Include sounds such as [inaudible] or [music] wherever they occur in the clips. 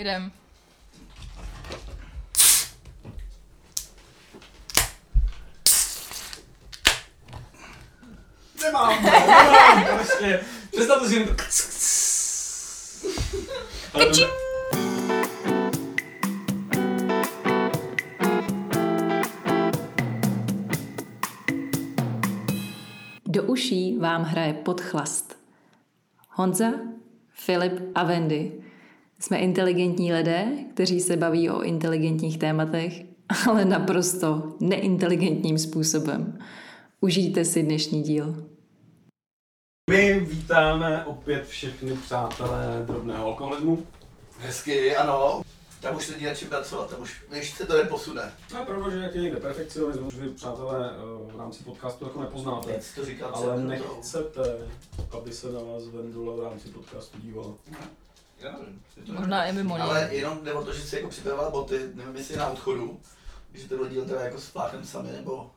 Jdem. Nemám, [laughs] nemám, prostě. Představte si jen to... Ale to- Do uší vám hraje podchlast. Honza, Filip a Wendy. Jsme inteligentní lidé, kteří se baví o inteligentních tématech, ale naprosto neinteligentním způsobem. Užijte si dnešní díl. My vítáme opět všechny přátelé drobného alkoholismu. Hezky, ano. Tam už není na čím pracovat, tam už víš, se to neposune. No je pravda, že jak je někde perfekcionismus, vy přátelé eh, v rámci podcastu jako nepoznáte. Teď to říkám Ale nechcete, aby se na vás Vendula v rámci podcastu dívala. Já nevím. je to- Možná i mimo. Ale jenom jde o to, že si jako připravovala boty, nevím jestli na odchodu, že ten díl teda jako s Fláchem sami, nebo...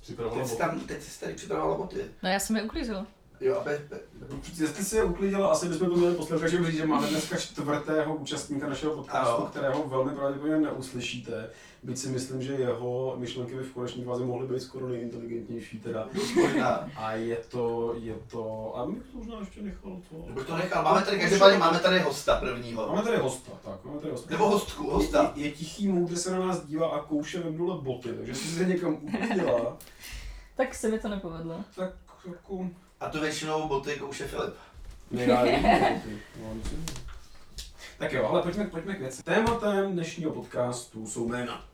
Připravovala Teď jsi, tam, teď jsi tady připravovala boty. No já jsem je uklízela. Jo, aby... Jestli si je uklidila, asi bychom to měli posluchačům říct, že máme dneska čtvrtého účastníka našeho podcastu, Ano. kterého velmi pravděpodobně neuslyšíte. Byť si myslím, že jeho myšlenky by v konečné fázi mohly být skoro nejinteligentnější teda. A je to, je to, a bych to možná ještě nechal to. Nebo to nechal. Máme tady, každopádně máme tady hosta prvního. Máme tady hosta, tak, máme tady hosta. Nebo hostku, hosta. Je, je tichý můj, se na nás dívá a kouše Vendule boty, takže si se někam uklidila, Tak se mi to nepovedlo. tak jako... A to většinou boty kouše Filip. No. Tak jo, ale pojďme, pojďme k věci. Tématem dnešního podcastu jsou jména.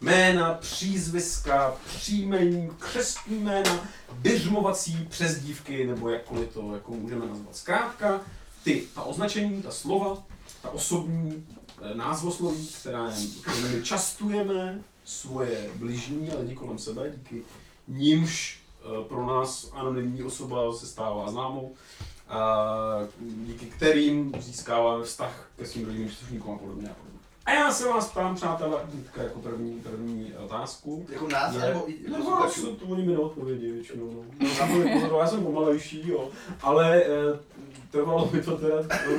Jména, přízviska, příjmení, křestní jména, běžmovací přezdívky, nebo jakkoliv to jako můžeme nazvat. Zkrátka, ty, ta označení, ta slova, ta osobní eh, názvosloví, která, kterými častujeme svoje bližní a lidi kolem sebe, díky nímž pro nás anonymní osoba se stává známou, a díky kterým získáváme vztah ke svým rodinným příslušníkům a podobně. A, podobně. a já se vás ptám, přátelé, teďka jako první, první otázku. Jako nás, Je- nebo i No, posluchačů. to oni mi neodpovědí většinou. No. No, já, to jsem pomalejší, jo. Ale eh, trvalo mi to teda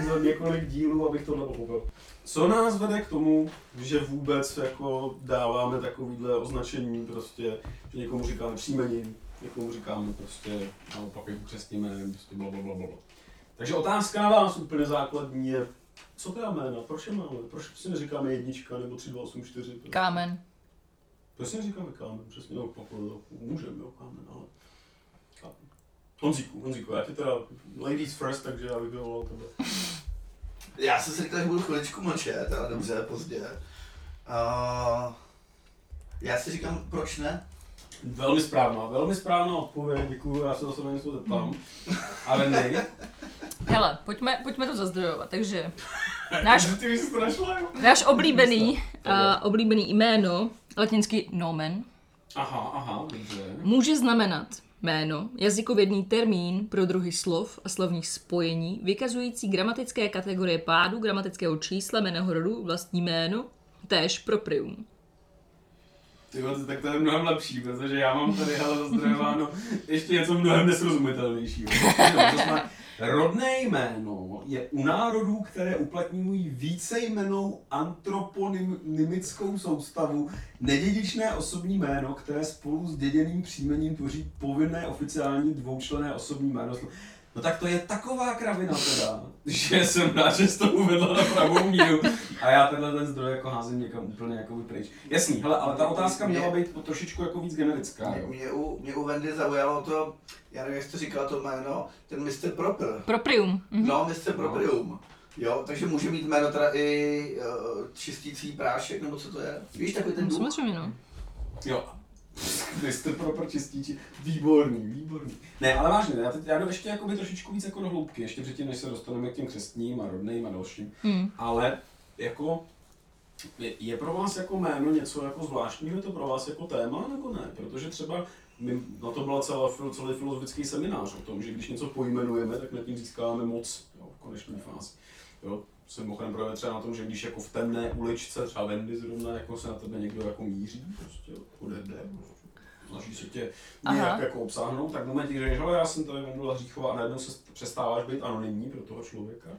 za několik dílů, abych tohle pochopil. Co nás vede k tomu, že vůbec jako dáváme takovýhle označení, prostě, že někomu říkáme příjmení, někomu říkáme prostě naopak jako křestním jménem, prostě bla, bla, bla, bla. Takže otázka na vás úplně základní je, co to je jména, proč je máme, proč si neříkáme jednička nebo 3, 2, 8, 4? Kámen. Proč si neříkáme kámen? Přesně, no, jako, můžeme, jo, kámen, ale... kámen. Honzíku, Honzíku, já ti teda ladies first, takže já bych vyvolal tebe. [laughs] Já jsem si říkal, že budu chviličku mlčet, ale dobře, pozdě. Uh, já si říkám, proč ne? Velmi správná, velmi správná odpověď, děkuju, já se zase na něco zeptám. Ale ne, Hele, pojďme, pojďme to zazdrojovat. Takže náš, ty bys to našla, jo? náš oblíbený, uh, oblíbený jméno, latinsky nomen, Aha, aha, dobře. může znamenat jméno, jazykovědný termín pro druhy slov a slovních spojení, vykazující gramatické kategorie pádu, gramatického čísla, jméno rodu, vlastní jméno, též proprium. Ty vole, tak to je mnohem lepší, protože já mám tady ale zazdrojováno ještě něco mnohem nesrozumitelnějšího. Rodné jméno je u národů, které uplatňují více jmenou antroponymickou soustavu, nedědičné osobní jméno, které spolu s děděným příjmením tvoří povinné oficiální dvoučlenné osobní jméno. No tak to je taková kravina teda, [laughs] že jsem rád, že jsi to uvedla na pravou míru a já tenhle ten zdroj jako házím někam úplně jako pryč. Jasný, hele, ale ta otázka měla být trošičku jako víc generická, Mě, mě, u, mě u Wendy zaujalo to, já nevím, jak jsi to říkal to jméno, ten Mr. Proper. Proprium. Mhm. No, Mr. Proprium. Jo, takže může mít jméno teda i uh, čistící prášek, nebo co to je? Víš, takový ten No, duch? samozřejmě, no. Jo. Mr. Proper čistíči. Výborný, výborný. Ne, ale vážně, já, teď, já jdu ještě jakoby trošičku víc jako do hloubky, ještě předtím, než se dostaneme k těm křestním a rodným a dalším. Hmm. Ale jako je, pro vás jako jméno něco jako zvláštního, je to pro vás jako téma nebo ne? Protože třeba my, na to byla celá, celý filozofický seminář o tom, že když něco pojmenujeme, tak nad tím získáváme moc jo, v konečné fázi. Jo, jsem mimochodem právě třeba na tom, že když jako v temné uličce, třeba Vendy zrovna, jako se na tebe někdo jako míří, prostě jde, prostě, snaží se tě nějak Aha. jako obsáhnout, tak v momentě, že řekneš, já jsem tady Vendula Hříchová a najednou se přestáváš být anonymní pro toho člověka,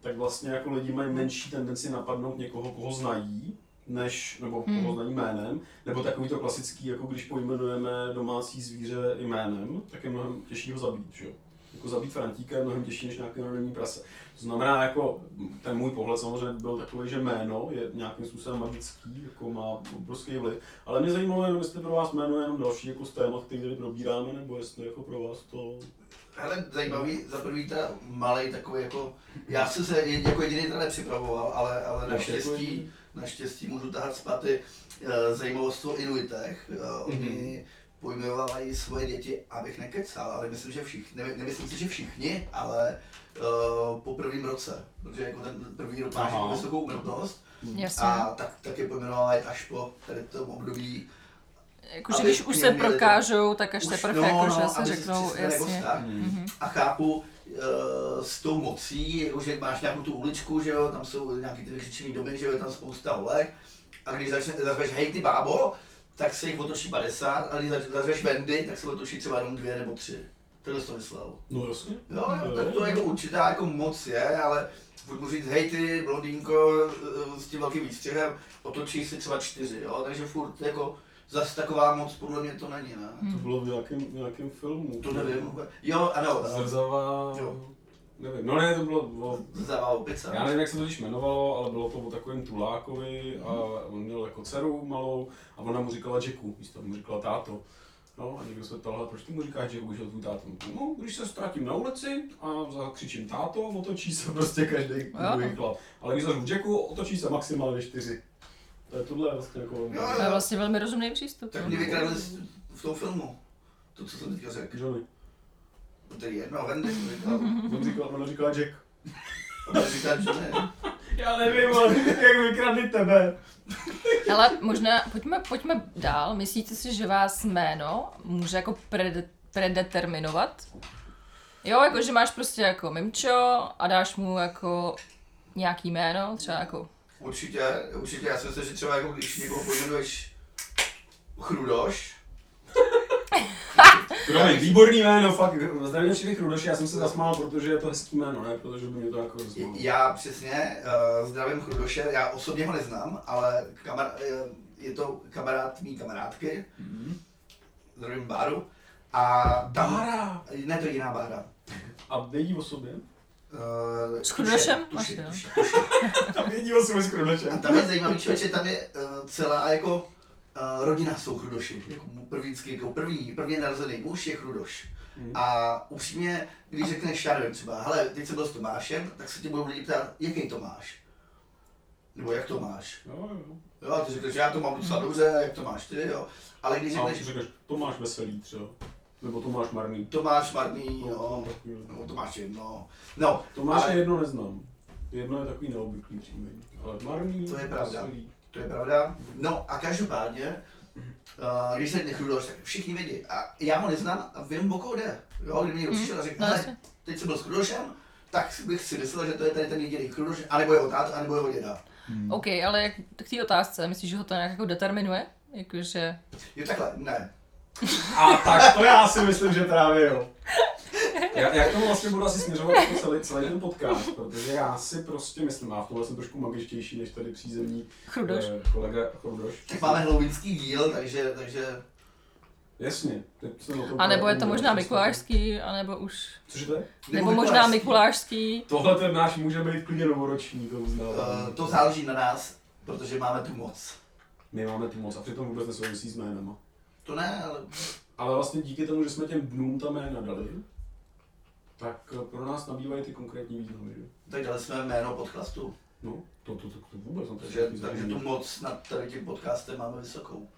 tak vlastně jako lidi mají menší tendenci napadnout někoho, koho znají, než, nebo Hmm. koho znají jménem, nebo takový to klasický, jako když pojmenujeme domácí zvíře jménem, tak je mnohem těžší ho zabít, že jo? Jako zabít Frantíka je mnohem těžší než nějaké anonymní prase. To znamená, jako ten můj pohled samozřejmě byl takový, že jméno je nějakým způsobem magický, jako má obrovský vliv. Ale mě zajímalo jenom, jestli pro vás jméno je jenom další jako z témat, který probíráme, nebo jestli jako pro vás to... Hele, zajímavý, za prvý teda malej takový jako, já jsem se jako jediný teda nepřipravoval, ale, ale naštěstí, naštěstí můžu tahat zpátky eh, zajímavost o Inuitech. Eh, Oni pojmenovávají svoje děti, abych nekecal, ale myslím, že všichni, ne, nemyslím si, že všichni, ale uh, po prvním roce, protože jako ten první rok máš jako vysokou umrtnost Jasně. a tak, tak je pojmenovávají až po tady tom období. Jakože když už se to- prokážou, tak až teprve no, jakože no, se řeknou, jako jasně. vztah. Mhm. A chápu uh, s tou mocí, jako, že máš nějakou tu uličku, že jo, tam jsou nějaký ty vykřičený domy, že jo, je tam spousta holek. A když začne, zařveš hej ty bábo, tak se jich otočí 50, a když zařveš Wendy, tak se otočí třeba jenom dvě nebo tři. Tohle jsi to myslel. No jasně. Jo, jo, tak to jako určitá jako moc je, ale furt můžu říct, hej ty blondýnko eh, s tím velkým výstřihem, otočí si třeba čtyři, jo, takže furt jako zas taková moc podle mě to není, ne? To bylo v nějakém, nějakém filmu. To nevím. Jo, ano, Zrzavá... Jo. Nevím, no ne, to bylo o Zavá opice. Já nevím, jak se to když jmenovalo, ale bylo to o takovém Tulákovi a on měl jako dceru malou a ona mu říkala Jacku, místo mu říkala táto. No a někdo se ptal, "Ale proč ty mu říkáš Jacku, že je tvůj táto? No, když se ztratím na ulici a zakřičím táto, otočí se prostě každý druhý chlap. Ale když zařvu Jacku, otočí se maximálně čtyři. To je tohle vlastně jako... Jo, To je vlastně velmi rozumný přístup. Tak mě vykradli v tom filmu. To, co jsem teďka řekl. Johnny. No, Tedy jedno, Wendy to říkal. [laughs] On říkal, ona říkala Jack. Ona říká, že ne. Já nevím, ale jak vykradli tebe. Ale možná, pojďme, pojďme dál. Myslíte si, že vás jméno může jako pred, predeterminovat? Jo, jako že máš prostě jako mimčo a dáš mu jako nějaký jméno, třeba jako Určitě, určitě, já si myslím, že třeba jako když někoho pojmenuješ Chrudoš, [laughs] Promiň, výborný jméno, fakt, zdravím všechny chrudoši, já jsem se zasmál, protože je to hezký jméno, ne, protože by mě to jako rozmalo. já přesně uh, zdravím Chrudoše, já osobně ho neznám, ale kamar, eh, je to kamarád mý kamarádky, zdravím Báru, a tam, Bára! ne to je jiná Bára. A vědí o sobě? Uh, S tuše. [laughs] Tam vědí o sobě s A chrudošem. tam je zajímavý člověče, tam je uh, celá jako uh, rodina jsou chrudoši. Jako první, jako první, první narozený muž je chrudoš. Hmm. A upřímně, když řekneš, já nevím třeba, hele, teď jsem byl s Tomášem, tak se tě budou lidi ptát, jaký to máš? Nebo jak to máš? Jo, jo. Jo, a ty řekneš, já to mám docela dobře, jak to máš ty, jo. Ale když řekneš, ty řekneš, to máš veselý třeba. Nebo to máš marný. to máš marný, No, jo, no, to máš jedno. No, To máš ale- jedno neznám. Jedno je takový neobvyklý příjmení. Ale marný, To je pravda. veselý. To je pravda. No a každopádně, uh, když se nechrudoš, tak všichni vědí. A já ho neznám a vím, o koho jde. Jo, kdyby někdo přišel a řekl, no hele, teď jsem byl s chrudošem, tak bych si myslel, že to je tady ten jediný chrudoš, anebo jeho tát, anebo jeho děda. OK, ale jak k té otázce, myslíš, že ho to nějak jako determinuje? Jakože... Jo, takhle, ne. A tak to já si myslím, že právě jo. [laughs] Já, já k tomu vlastně budu asi směřovat jako celý, celý ten podcast, protože já si prostě myslím, a v tomhle jsem trošku magičtější než tady přízemní Chrudoš. eh, kolega Chrudoš. Tak máme hloubinský díl, takže, takže Jasně. A nebo je to možná mluvil, mikulášský, anebo už... Cože to je? Nebo možná mikulášský. Tohle ten náš může být klidně novoroční, to uznávám. Uh, to záleží na nás, protože máme tu moc. My máme tu moc a přitom vůbec nesouvisí s jménem. To ne, ale Ale vlastně díky tomu, že jsme těm dnům ta jména dali, tak eh, pro nás nabývají ty konkrétní významy. že? tak dali jsme jméno podchlastu. No, to, to, to, to vůbec je Takže, takže tu moc nad tady tím podcastem máme vysokou.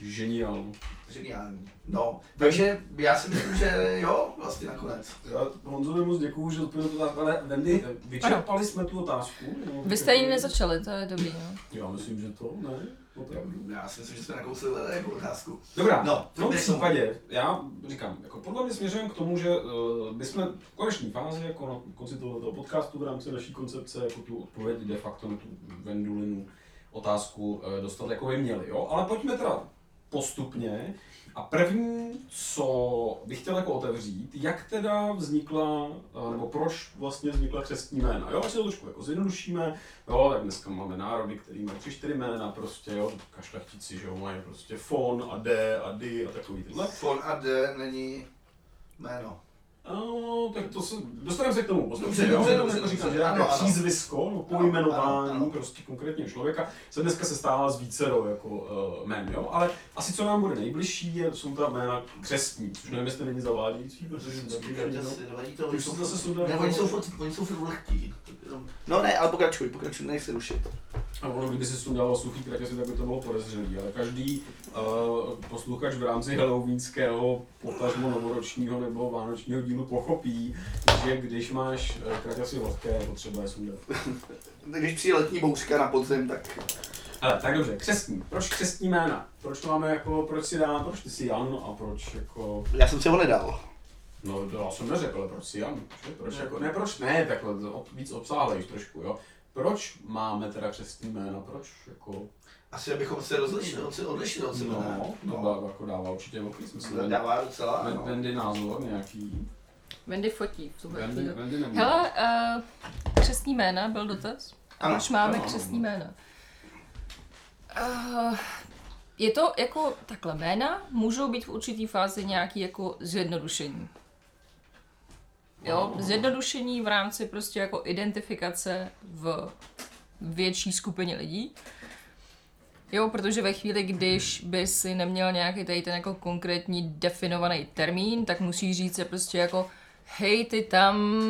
Geniální. Geniální. No, takže já si myslím, že jo, vlastně nakonec. Já Honzovi moc děkuju, že odpověděl otázku, ale Wendy, eh, vyčerpali jsme tu otázku? Vy jste ji nezačali, to je dobrý, no. Já myslím, že to, ne? Opravdu. Já si myslím, že jsme nakousli jako otázku. Dobrá, No, v tom případě, já říkám, jako podle mě směřujeme k tomu, že uh, bychom v konečné fázi, jako na konci tohoto podcastu v rámci naší koncepce, jako tu odpověď de facto na tu Vendulinu otázku uh, dostat jako by měli, jo? Ale pojďme teda postupně. A první, co bych chtěl jako otevřít, jak teda vznikla, eh, nebo proč vlastně vznikla křestní jména. Jo, až se to trošku jako zjednodušíme, jo, tak dneska máme národy, který mají tři, čtyři jména prostě, jo, kašlechtici, že jo, mají prostě fon a d a dy a takový tyhle. Fon a D není jméno. No, tak to se, dostaneme se k tomu. Postupně, Dobře, jo, dobře, dobře, jako říkám, dobře. že nějaké přízvisko, no, pojmenování ano, ano. prostě konkrétního člověka se dneska se stává z vícero jako uh, jmén, jo? Ale asi co nám bude nejbližší, je, jsou ta jména křestní, což nevím, jestli není zavádějící, protože to, Ty už se zase sundal. Ne, oni jsou furt, oni jsou furt lehký. No ne, ale pokračuj, pokračuj, nechci rušit. A ono, kdyby si sundával suchý kratěsy, tak by to bylo podezřelý, ale každý posluchač v rámci halloweenského, potažmo novoročního nebo vánočního dílu pochopí, že když máš kratěsy vlhké, je potřeba je sundat. [laughs] Když přijde letní bouřka na podzim, tak Ale tak dobře, křestní. Proč křestní jména? Proč to máme jako, proč si dám, proč ty jsi Jan a proč jako... já jsem si ho nedal. No, to já jsem neřekl, ale proč si Jan? Že? Proč jako, ne, proč ne, takhle víc obsáhlejš trošku, jo. Proč máme teda křestní jména, proč jako... Asi abychom se rozlišili, od, odlišili od sebe, ne? No, to dá, jako dává určitě velký smysl. Wendy- Dává docela, no. Wendy názor nějaký. Wendy fotí v tuhle Wendy. Hele, uh, křesní jména byl dotaz. A Ano, proč máme ano, křesní ano. jména? Uh, je to jako takhle jména, můžou být v určitý fázi nějaký jako zjednodušení. Jo, zjednodušení v rámci prostě jako identifikace v větší skupině lidí. Jo, protože ve chvíli, když by si neměl nějaký tady ten jako konkrétní definovaný termín, tak musíš říct se prostě jako hej, ty tam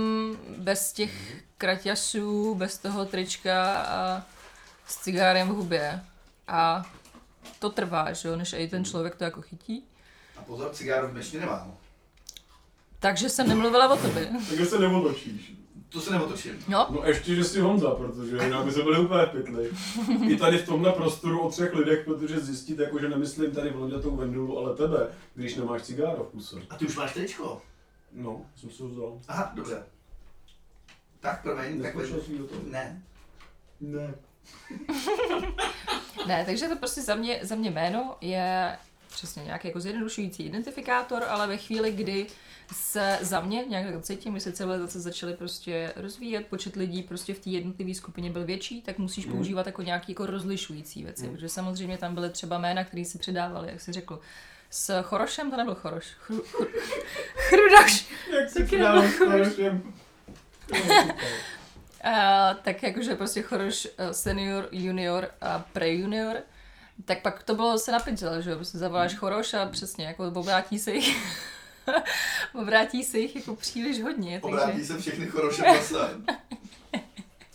bez těch kraťasů, bez toho trička a s cigárem v hubě. A to trvá, že jo, než i ten člověk to jako chytí. A pozor, cigáru v dnešní nemám. Takže jsem nemluvila o tobě. [laughs] Takže se neotočíš. To se neotočím. No, No ještě, že jsi Honza, protože jinak by se byli úplně pytli. I tady v tomhle prostoru o třech lidech, protože zjistit, jako, že nemyslím tady blondětou Vendulu, ale tebe, když nemáš cigáro v kuse. A ty už máš tričko? No, jsem si ho vzal. Aha, dobře. Tak, promiň, tak Neskočil jsi do toho? Ne. Ne. ne, takže to prostě za mě, za mě jméno je přesně nějaký jako zjednodušující identifikátor, ale ve chvíli, kdy se za mě nějak tak cítím, když se civilizace začaly prostě rozvíjet, počet lidí prostě v té jednotlivé skupině byl větší, tak musíš Mm. používat jako nějaký jako rozlišující věci, Mm. protože samozřejmě tam byly třeba jména, které si předávaly, jak jsi řekl, s Chorošem to nebyl Choroš. Chru, chru, [laughs] chrudaš. Jak si Taky předáváš s Chorošem? [laughs] A, tak jakože prostě Choroš eh, senior, junior a pre-junior, tak pak to bylo se napinčel, že prostě zavoláš Choroš a přesně, jako obrátí se jich, [laughs] obrátí se jich jako příliš hodně, Obrátí takže... se všechny choroše prasa.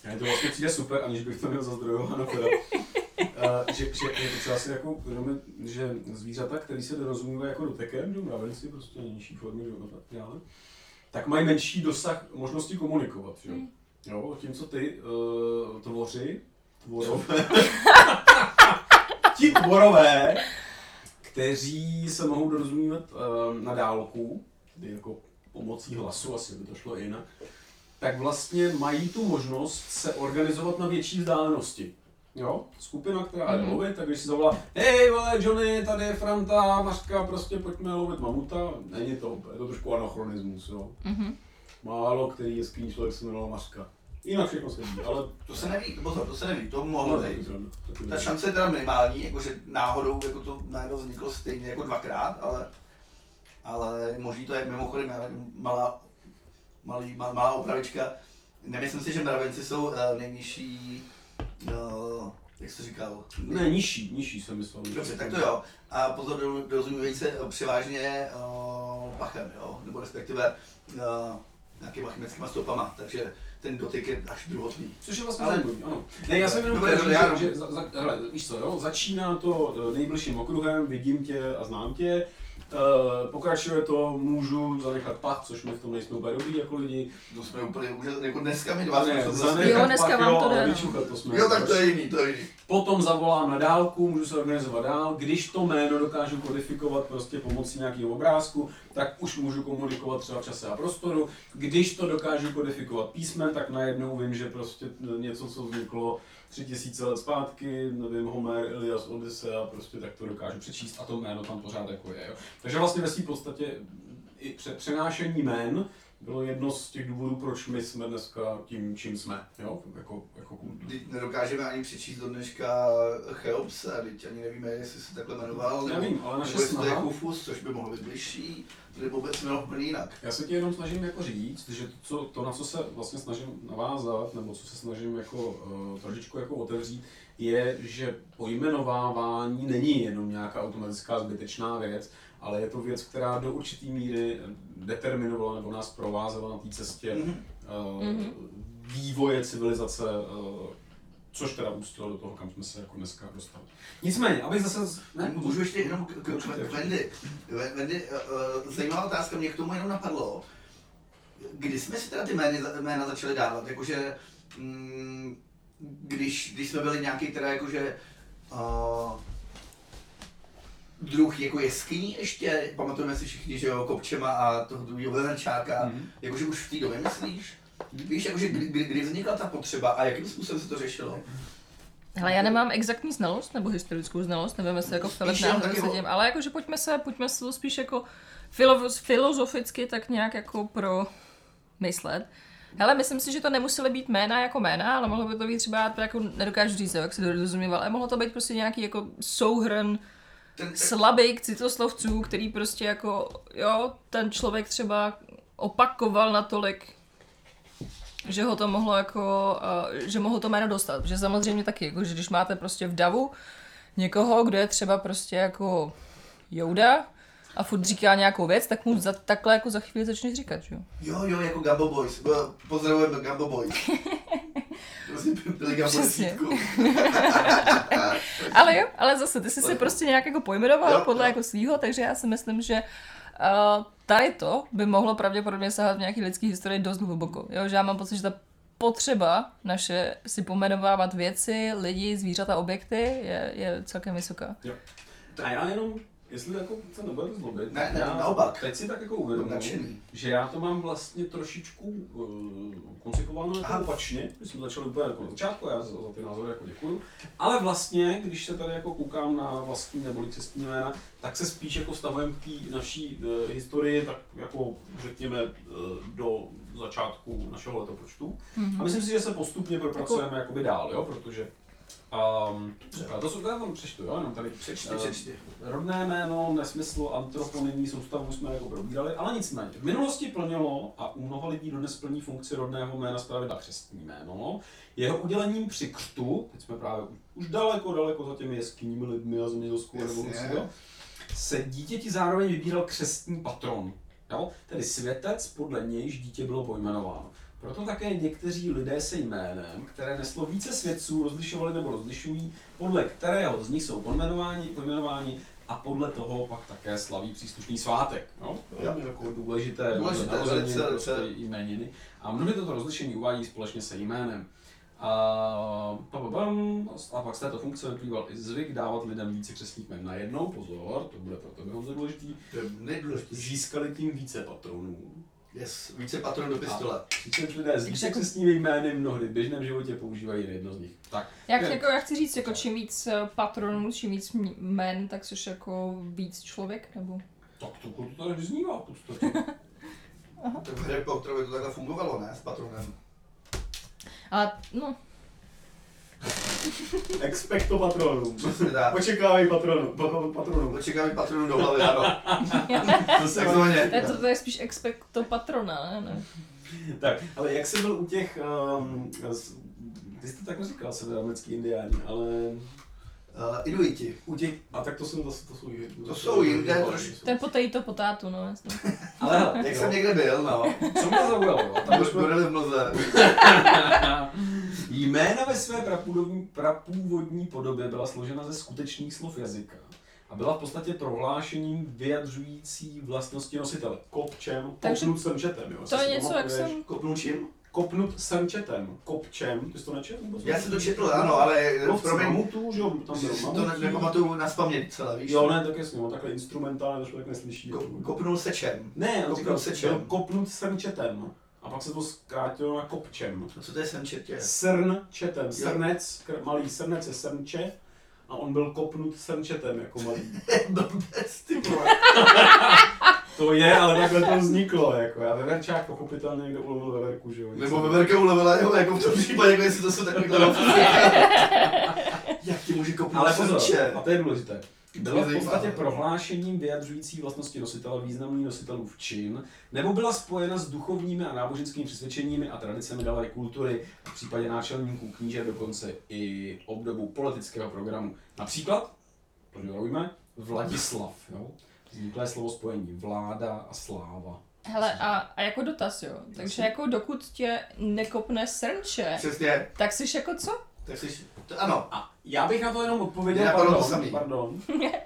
Ne, to vlastně přijde super, aniž bych to měl zazdrojováno teda. Uh, že, že, je potřeba si jako uvědomit, že zvířata, které se dorozumívají jako dotekem, že mravenci, prostě nižší formy, že jo, tak dále, tak mají menší dosah možnosti komunikovat, že jo. Hmm. Jo, tím, co ty uh, tvoři, tvorové, [laughs] ti tvorové, kteří se mohou dorozumívat uh, na dálku, tedy jako pomocí hlasu, asi by to šlo jinak, tak vlastně mají tu možnost se organizovat na větší vzdálenosti. Jo, skupina, která jde Mhm. lovit, tak když si zavolá, hej vole Johnny, tady je Franta, Mařka, prostě pojďme lovit mamuta, není to, je to trošku anachronismus, jo. Mhm. Málo který jeský člověk se jmenoval Mařka. Jinak všechno se ví, ale To se neví, pozor, to se neví, to no, mohlo taky být. Ta šance je teda minimální, jakože náhodou jako to najednou vzniklo stejně jako dvakrát, ale, ale možný to je mimochodem malá, malý, mal, malá opravička. Nemyslím si, že mravenci jsou uh, nejnižší, uh, jak jsi říkal? Ne, nižší, nižší jsem myslel. Dobře, tak to jo. A pozor, dorozumívají se převážně uh, pachem, jo? nebo respektive uh, nějakýma chemickýma stopama, takže ten dotyk je až druhotný. Což je vlastně Ale- zajímavý, ano. Ne, já jsem jenom dobré, říct, já- že, že za, za, hele, víš co, jo, začíná to eh, nejbližším okruhem, vidím tě a znám tě, pokračuje to, můžu zanechat pach, což my v tom nejsme úplně dobrý jako lidi. To jsme úplně, jako dneska mi dva Ne, zanechat Jo, dneska pach, vám jo, to no. vyčuchat to jsme. Jo, tak to je jiný, to je jiný. Potom zavolám na dálku, můžu se organizovat dál. Když to jméno dokážu kodifikovat prostě pomocí nějakého obrázku, tak už můžu komunikovat třeba v čase a prostoru. Když to dokážu kodifikovat písmem, tak najednou vím, že prostě něco, co vzniklo tři tisíce let zpátky, nevím, Homer, Elias, Odyssea, prostě tak to dokážu přečíst a to jméno tam pořád jako je. Jo. Takže vlastně ve své podstatě i pře- přenášení jmén bylo jedno z těch důvodů, proč my jsme dneska tím, čím jsme, jo, jako, jako kultura. Nedokážeme ani přečíst do dneška Cheopse, teď ani nevíme, jestli se takhle jmenoval, nebo, Nevím, ale naše to je snaha- Kufus, což by mohlo být bližší, nebo vůbec úplně jinak. Já se ti jenom snažím jako říct, že to, co, to, na co se vlastně snažím navázat, nebo co se snažím jako uh, trošičku jako otevřít, je, že pojmenovávání není jenom nějaká automatická zbytečná věc, ale je to věc, která do určité míry determinovala nebo nás provázela na té cestě Mhm. uh, vývoje civilizace, uh, což teda ústilo do toho, kam jsme se jako dneska dostali. Nicméně, abych zase... Ne, můžu ještě jenom k, k, k. Wendy. Wendy, uh, zajímavá otázka, mě k tomu jenom napadlo. Kdy jsme si teda ty jmény, jména začali dávat? Jakože, mm, když, když jsme byli nějaký teda jakože uh, druh jako jeskyní ještě, pamatujeme si všichni, že jo, Kopčema a toho druhého Velenčáka, mm-hmm. jakože už v té době myslíš? Víš, jakože kdy, kdy, kdy vznikla ta potřeba a jakým způsobem se to řešilo? Hele, já nemám exaktní znalost nebo historickou znalost, nevím, jestli jako Filip o- sedím, ale jakože pojďme se, pojďme se to spíš jako filo, filozoficky tak nějak jako pro myslet. Hele, myslím si, že to nemusely být jména jako jména, ale mohlo by to být třeba, jako nedokážu říct, jak si to rozuměval, ale mohlo to být prostě nějaký jako souhrn Ten, slabých citoslovců, který prostě jako, jo, ten člověk třeba opakoval natolik, že ho to mohlo jako, že mohlo to jméno dostat. Že samozřejmě taky, jako, že když máte prostě v davu někoho, kdo je třeba prostě jako Jouda a furt říká nějakou věc, tak mu za, takhle jako za chvíli začneš říkat, že jo. Jo, jo, jako Gambo Boys. Bo- Pozdravujeme Gambo Boys. [laughs] Prostě byli Přesně. desítku. [laughs] Ale jo, ale zase ty jsi si prostě nějak jako pojmenoval Jo, podle jo. jako svýho, takže já si myslím, že uh, tady to by mohlo pravděpodobně sahat v nějaký lidský historii dost hluboko. Jo, že já mám pocit, že ta potřeba naše si pomenovávat věci, lidi, zvířata, objekty je, je celkem vysoká. Jo. A já jenom, jestli jako se nebudete zlobit, Ne, ne, já naopak. teď si tak jako uvědomuji, že já to mám vlastně trošičku uh, koncipováno jako opačně, my jsme začali úplně jako na začátku, já za, za ty názory jako děkuju, ale vlastně, když se tady jako koukám na vlastní nebo cestní jména, tak se spíš jako stavujem k té naší uh, historii, tak jako řekněme uh, do začátku našeho letopočtu. Mm-hmm. A myslím si, že se postupně propracujeme jakoby dál, jo, protože Um, to jsou, já vám přečtu, jo, jenom tady Přečti, eh, přečti. Rodné jméno, nesmysl, antroponymní soustavu jsme jako probírali, ale nicméně. V minulosti plnilo a u mnoha lidí dodnes plní funkci rodného jména zpravidla křestní jméno. Jeho udělením při křtu, teď jsme právě už daleko, daleko za těmi jeskyními lidmi a zemědělskou revolucí, se dítěti zároveň vybíral křestní patron, jo, tedy světec, podle nějž dítě bylo pojmenováno. Proto také někteří lidé se jménem, které neslo více svědců, rozlišovali nebo rozlišují, podle kterého z nich jsou pojmenováni, pojmenováni a podle toho pak také slaví příslušný svátek. No? Je jako důležité, Důležité, velice, prostě jméniny. A mnohdy toto rozlišení uvádí společně se jménem. A, a pak z této funkce vyplýval i zvyk dávat lidem více křesních jmen najednou, pozor, to bude pro tebe hodně důležitý, získali tím více patronů. Yes, více patron do pistole. Přičemž lidé s Takže více jako- křesními jmény mnohdy v běžném životě používají jen jedno z nich. Tak, Jak, je- jako, já chci říct, jako čím víc eh, patronů, čím víc m- jmen, tak jsi jako víc člověk, nebo? tak to, to tady vyznívá v podstatě. [laughs] Tak v Harry Potterovi to takhle fungovalo, ne? S patronem. Ale no, [laughs] Expecto patronum. Přesně tak. Očekávej patronu, pa- patronum. Očekávám patronů do hlavy, ano. [laughs] To se Takzvaně. to, je- to, to je spíš expecto patrona, ne? ne? Tak, ale jak jsi byl u těch, um, ty jsi to tak říkal, severoamerický indiáni, ale Uh, Inuiti. u těch, a tak to jsou zase, to jsou To jsou jinde trošku. To je potato potátu, no jasně. [laughs] Ale Jak jsem někde byl, no. co mě zaujalo, jo, tam už už v mlze. Jména ve své prapůvodní, prapůvodní podobě byla složena ze skutečných slov jazyka a byla v podstatě prohlášením vyjadřující vlastnosti nositele. Kopčem, Takže kopnut srnčetem. Jo, To je něco, jak jsem... Kopnul čím? Kopnut srnčetem. Kopčem, ty jsi to nečetl? vůbec? Já jsem to četl, ano, ale Lovci promiň, mamutů, že jo, tam si byl to ne, nepamatuju na spaměť celé, víš? Jo, ne, tak jasně, on takhle instrumentálně, to člověk neslyší. Ko- kopnul se čem? Ne, on kopnul říkal, se čem? kopnut srnčetem. A pak se to zkrátilo na kopčem. A co to je senčetě? Srnčetem, srnec, kr- malý srnec je srnče a on byl kopnut srnčetem jako malý. [laughs] Blbec, ty vole. [laughs] To je, ale takhle to vzniklo, jako já veverčák pochopitelně někdo ulovil veverku, že jo. Nebo Veverka ulevila jeho, jako v tom případě, jako jestli to jsou takové [laughs] Jak ti může kopnout Ale pozor, srnče? a to je důležité. Byla v podstatě prohlášením vyjadřující vlastnosti nositele významný nositelův čin, nebo byla spojena s duchovními a náboženskými přesvědčeními a tradicemi dané kultury, v případě náčelníků kníže dokonce i obdobu politického programu. Například, podívejme, Vladislav, jo? Vzniklé slovo spojení vláda a sláva. Hele, a, a jako dotaz, jo. Takže jako dokud tě nekopne srnče, Přesně, tak jsi jako co? tak jsi, to, ano, A já bych na to jenom odpověděl, Já napadlo to pardon, samý. pardon.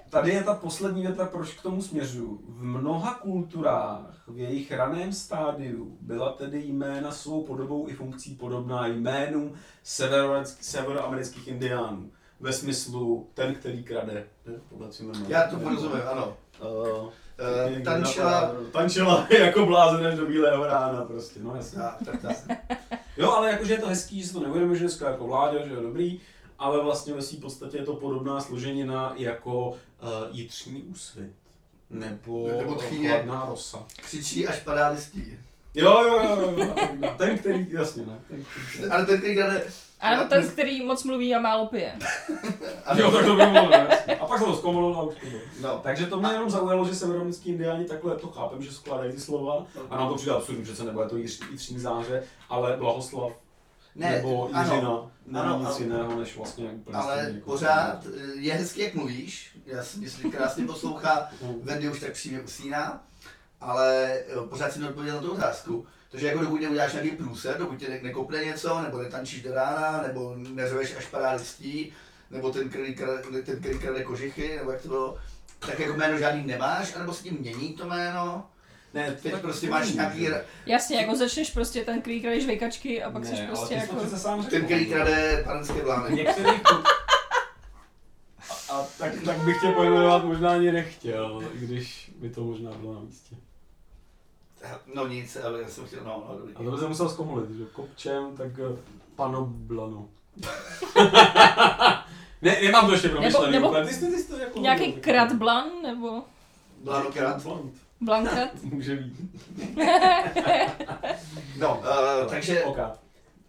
Tady je ta poslední věta, proč k tomu směřuju. V mnoha kulturách v jejich raném stádiu byla tedy jména svou podobou i funkcí podobná jménům severoamerických- indiánů. Ve smyslu ten, který krade. Ne? Podle já to porozumím, ano. Uh, Eh, tančila, tančila [laughs] jako blázen až do bílého rána prostě, no jasně. tak, tak, tak. [laughs] Jo, ale jakože je to hezký, že se to nebudeme, že dneska jako vládě, že je dobrý, ale vlastně ve své podstatě je to podobná složenina jako uh, jitřní úsvit. Nebo, Nebo tchýně. chladná rosa. Křičí, až padá listí. Jo, jo, jo, jo, jo. ten, který, jasně, ne. Ten, který... Ale ten, který krade, A nebo ten, který moc mluví a málo pije. [laughs] Jo, tak to by bylo, ne? A pak se to zkomolil a už to bylo. no, Takže to mě jenom zaujalo, že severoamerický indiáni takhle to chápem, že skládají ty slova. A nám to přijde absurdní, přece nebude to jitř- jitřní záře, ale blahoslav ne, nebo ano, Jiřina není Ano, nic ano. jiného, než vlastně úplně ale stejný jako pořád je hezky, jak mluvíš. Já si myslím, krásně poslouchá. Hmm. Wendy už tak přímě usíná, ale eh, pořád si neodpověděl na tu otázku. Takže jako dokud neuděláš nějaký průser, dokud tě ne- nekopne něco, nebo netančíš do rána, nebo neřveš až padá listí, nebo ten, který krade, ten, který krade kožichy, nebo jak to bylo, tak jako jméno žádný nemáš, anebo se tím mění to jméno. Ne, Teď tak prostě máš nějaký? Jasně, jako začneš prostě ten, který kradeš vejkačky a pak ne, jsi prostě ale ty jsi to jako... přece sám řekl. ten, který krade panenské vlány. Některých... A, a tak, tak bych tě pojmenovat možná ani nechtěl, i když by to možná bylo na místě. No nic, ale já jsem chtěl, no, no dobrý. A to by se musel zkomolit, že kopčem, tak eh, panoblano. [laughs] ne, nemám to ještě promyšlený. nebo- úplně. ty jsi, ty jsi to jako... Nějaký kratblan, nebo Blano krát. blankrat. [laughs] Může být. No, uh, takže, OK.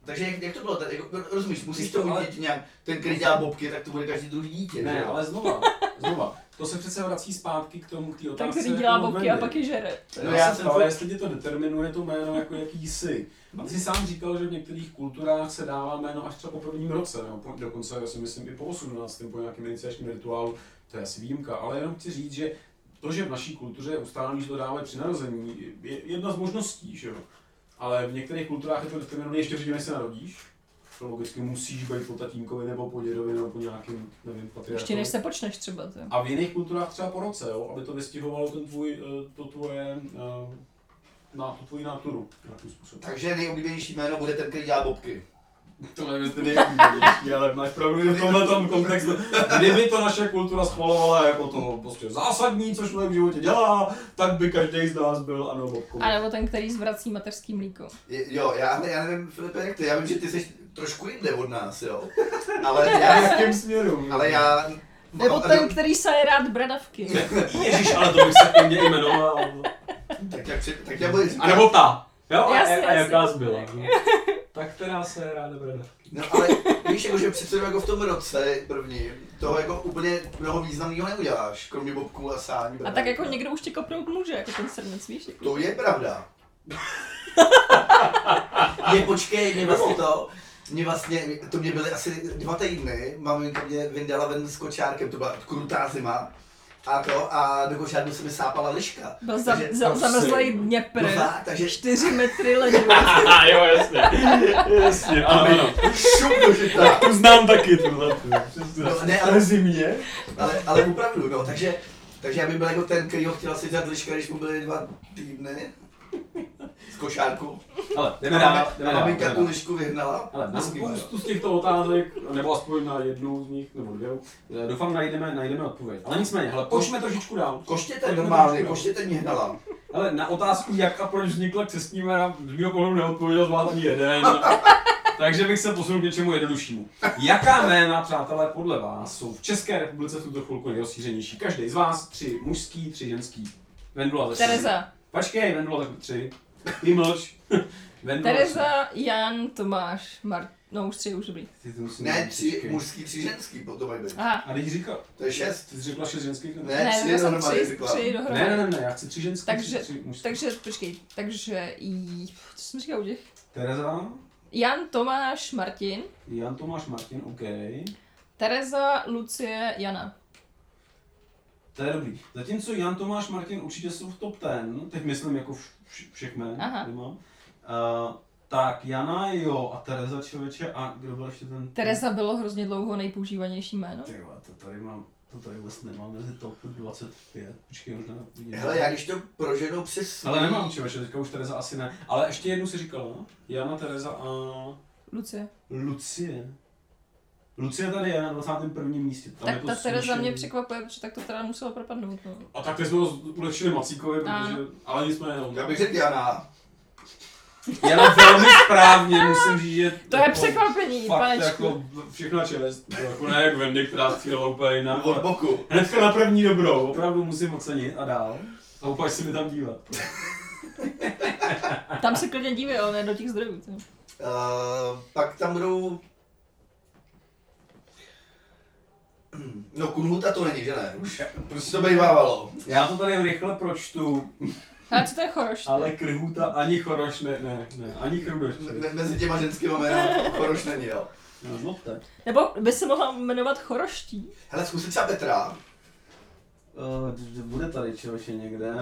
takže jak, jak to bylo, tak, jako, rozumíš, musíš to Ale- udělat nějak, ten, který dělá bobky, tak to bude každý druhý dítě, Ne, že ale znova, znova. To se přece vrací zpátky k tomu, k té otázce. který dělá jako bobky a pak je žere. No No já jsem furt- jestli tě to determinuje to jméno jako jaký jsi. A ty jsi sám říkal, že v některých kulturách se dává jméno až třeba po prvním roce, nebo po, dokonce já si myslím i po 18. po nějakém iniciačním rituálu, to je asi výjimka, ale jenom chci říct, že to, že v naší kultuře je ustálený, že to dávají při narození, je jedna z možností, že jo. Ale v některých kulturách je to determinované ještě předtím, než se narodíš. To logicky musíš být po tatínkovi nebo po dědovi nebo po nějakým, nevím, patriarchovi. Ještě než se počneš třeba, to. A v jiných kulturách třeba po roce, jo, aby to vystihovalo ten tvůj, eh, to tvoje, eh, na tu tvoji naturu. Takže nejoblíbenější jméno bude ten, který dělá bobky. To nevím, jestli nejoblíbenější, ale máš pravdu, že v tomhle tom kontextu, kdyby to naše kultura schvalovala jako to prostě zásadní, co člověk v životě dělá, tak by každý z nás byl ano bobkou. A nebo ten, který zvrací mateřský mlíko. Je- Jo, já, já nevím, Filipe, jak ty, já vím, že ty jsi trošku jinde od nás, jo. [laughs] Ale V já, jakém směru? ale já... Nebo no, ten, který saje rád bradavky. [laughs] Ježíš, ale to bych se mně jmenoval. Tak, jak, při- tak já A nebo ta. Jo, a, Jasně, a, jaká zbyla. No. Tak která se ráda brada. No ale víš, jako, že přece jako v tom roce první, toho jako úplně mnoho významného neuděláš, kromě bobků a sání. A tak jako někdo už tě kopnout může, jako ten srnec, víš? Jako. To je pravda. [laughs] je, počkej, mě vlastně to, mě vlastně, to mě byly asi dva týdny, maminka mě vyndala ven s kočárkem, to byla krutá zima, A to, a do košárku se mi sápala liška. Byl za, Takže- za, zamrzlej No Dněpr. fakt, takže 4 metry ledu. Aha, [laughs] jo, jasně. Jasně, ano, ano. šup. Tu znám taky, tuhle. No, ne, ale- ale zimě. Ale, ale opravdu, no, takže, takže já bych byl jako ten, který ho chtěl si vzít liška, když mu byly dva týdny [laughs] z košárku. Ale jdeme dál, jdeme dál. maminka tu lišku vyhnala. Ale na spoustu z těchto otázek, nebo aspoň na jednu z nich, nebo dvě, eh, doufám najdeme, najdeme odpověď. Ale nicméně, hele, pojďme trošičku dál. Koštěte normálně, koštěte mě hnala. Ale na otázku, jak a proč vznikla křestní jména, z mého pohledu neodpověděl z vás ani jeden. [laughs] Takže bych se posunul k něčemu jednoduššímu. Jaká jména, přátelé, podle vás jsou v České republice v tuto chvilku nejrozšířenější? Každý z vás, tři mužský, tři ženský. Vendula začne. Tereza. Počkej, Vendula tak tři. Ty mlč. Tereza, Jan, Tomáš, Mart... No už tři, už dobrý. Ty to musím Ne, tři mužský, tři ženský, potom mají být. Aha. A teď říkal, To je šest. ty jsi řekla šest ženských? nebo? Ne, Ne, tři jsem dohromady tři, řekla. tři dohromady. Ne, ne, ne, ne, já chci tři ženský, Takže- tři, tři mužský. Takže, počkej, takže, jí, co jsem říkal u těch? Tereza, Jan, Tomáš, Martin, Jan Tomáš Martin, OK. Tereza, Lucie, Jana. To je dobrý. Zatímco Jan Tomáš Martin určitě jsou v top 10, teď myslím jako vš, vš, všech jmén, Aha. který mám. Uh, tak Jana jo a Tereza člověče a kdo byl ještě ten? Tereza bylo hrozně dlouho nejpoužívanější jméno. Ty vole, to tady mám, to tady vlastně nemám mezi top 25. Počkej, možná vidím. Hele, já když to proženu přes... Ale nemám člověče, teďka už Tereza asi ne. Ale ještě jednu si říkala, Jana, Tereza a Lucie. Lucie. Lucie tady je na 21. místě. Tam je Tak to ta Tereza smíšený. mě překvapuje, protože tak to teda muselo propadnout. No. A tak teď jsme ho ulehčili Macíkovi, protože, ale nicméně. Já bych řekl Jana. Jana velmi správně, musím říct, že... To je překvapení, fakt panečku. jako všechno na čelest. Jako ne jak Wendy, která střílela úplně jinak. Od boku. Hnedka na první dobrou, opravdu musím ocenit a dál. A úplně si mi tam dívat. Tam se klidně dívej, ale ne do těch zdrojů. Uh, pak tam budou... [clears throat] No Kunhuta to není, že ne? Už prostě to bývávalo. Já to tady rychle pročtu, [laughs] Ale co to je choroš? ale krhuta ani choroš ne, ne, ne, ani chrudoš. Me- Mezi těma ženskými jmény [laughs] choroš není, jo. No, zlobte. Nebo by se mohla jmenovat choroští. Hele, zkus si třeba Petra. Uh, bude tady člověče někde.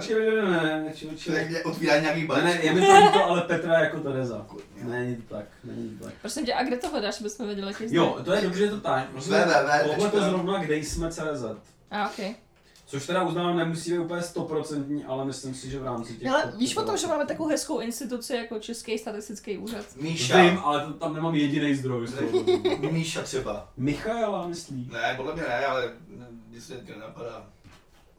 Člověče, ne, člověče. Tak je otvírá nějaký Ne, balíček. ne, je mi to líto, ale Petra jako Tereza. Není to tak, není to tak. Prosím tě, a kde to hledáš, abychom věděli, jaký jsi? Jo, to je dobře, že to tak. Ne, ne, ne, tohle to zrovna, kde jsme CZ. A, ok. Což teda uznávám, nemusí být úplně stoprocentní, ale myslím si, že v rámci těch... Ale víš o tom, že máme takovou hezkou instituci jako Český statistický úřad? Míša. Vím, ale to, tam nemám jediný zdroj. [laughs] Míša třeba. Michaela, myslí. Ne, podle mě ne, ale nic se to nenapadá.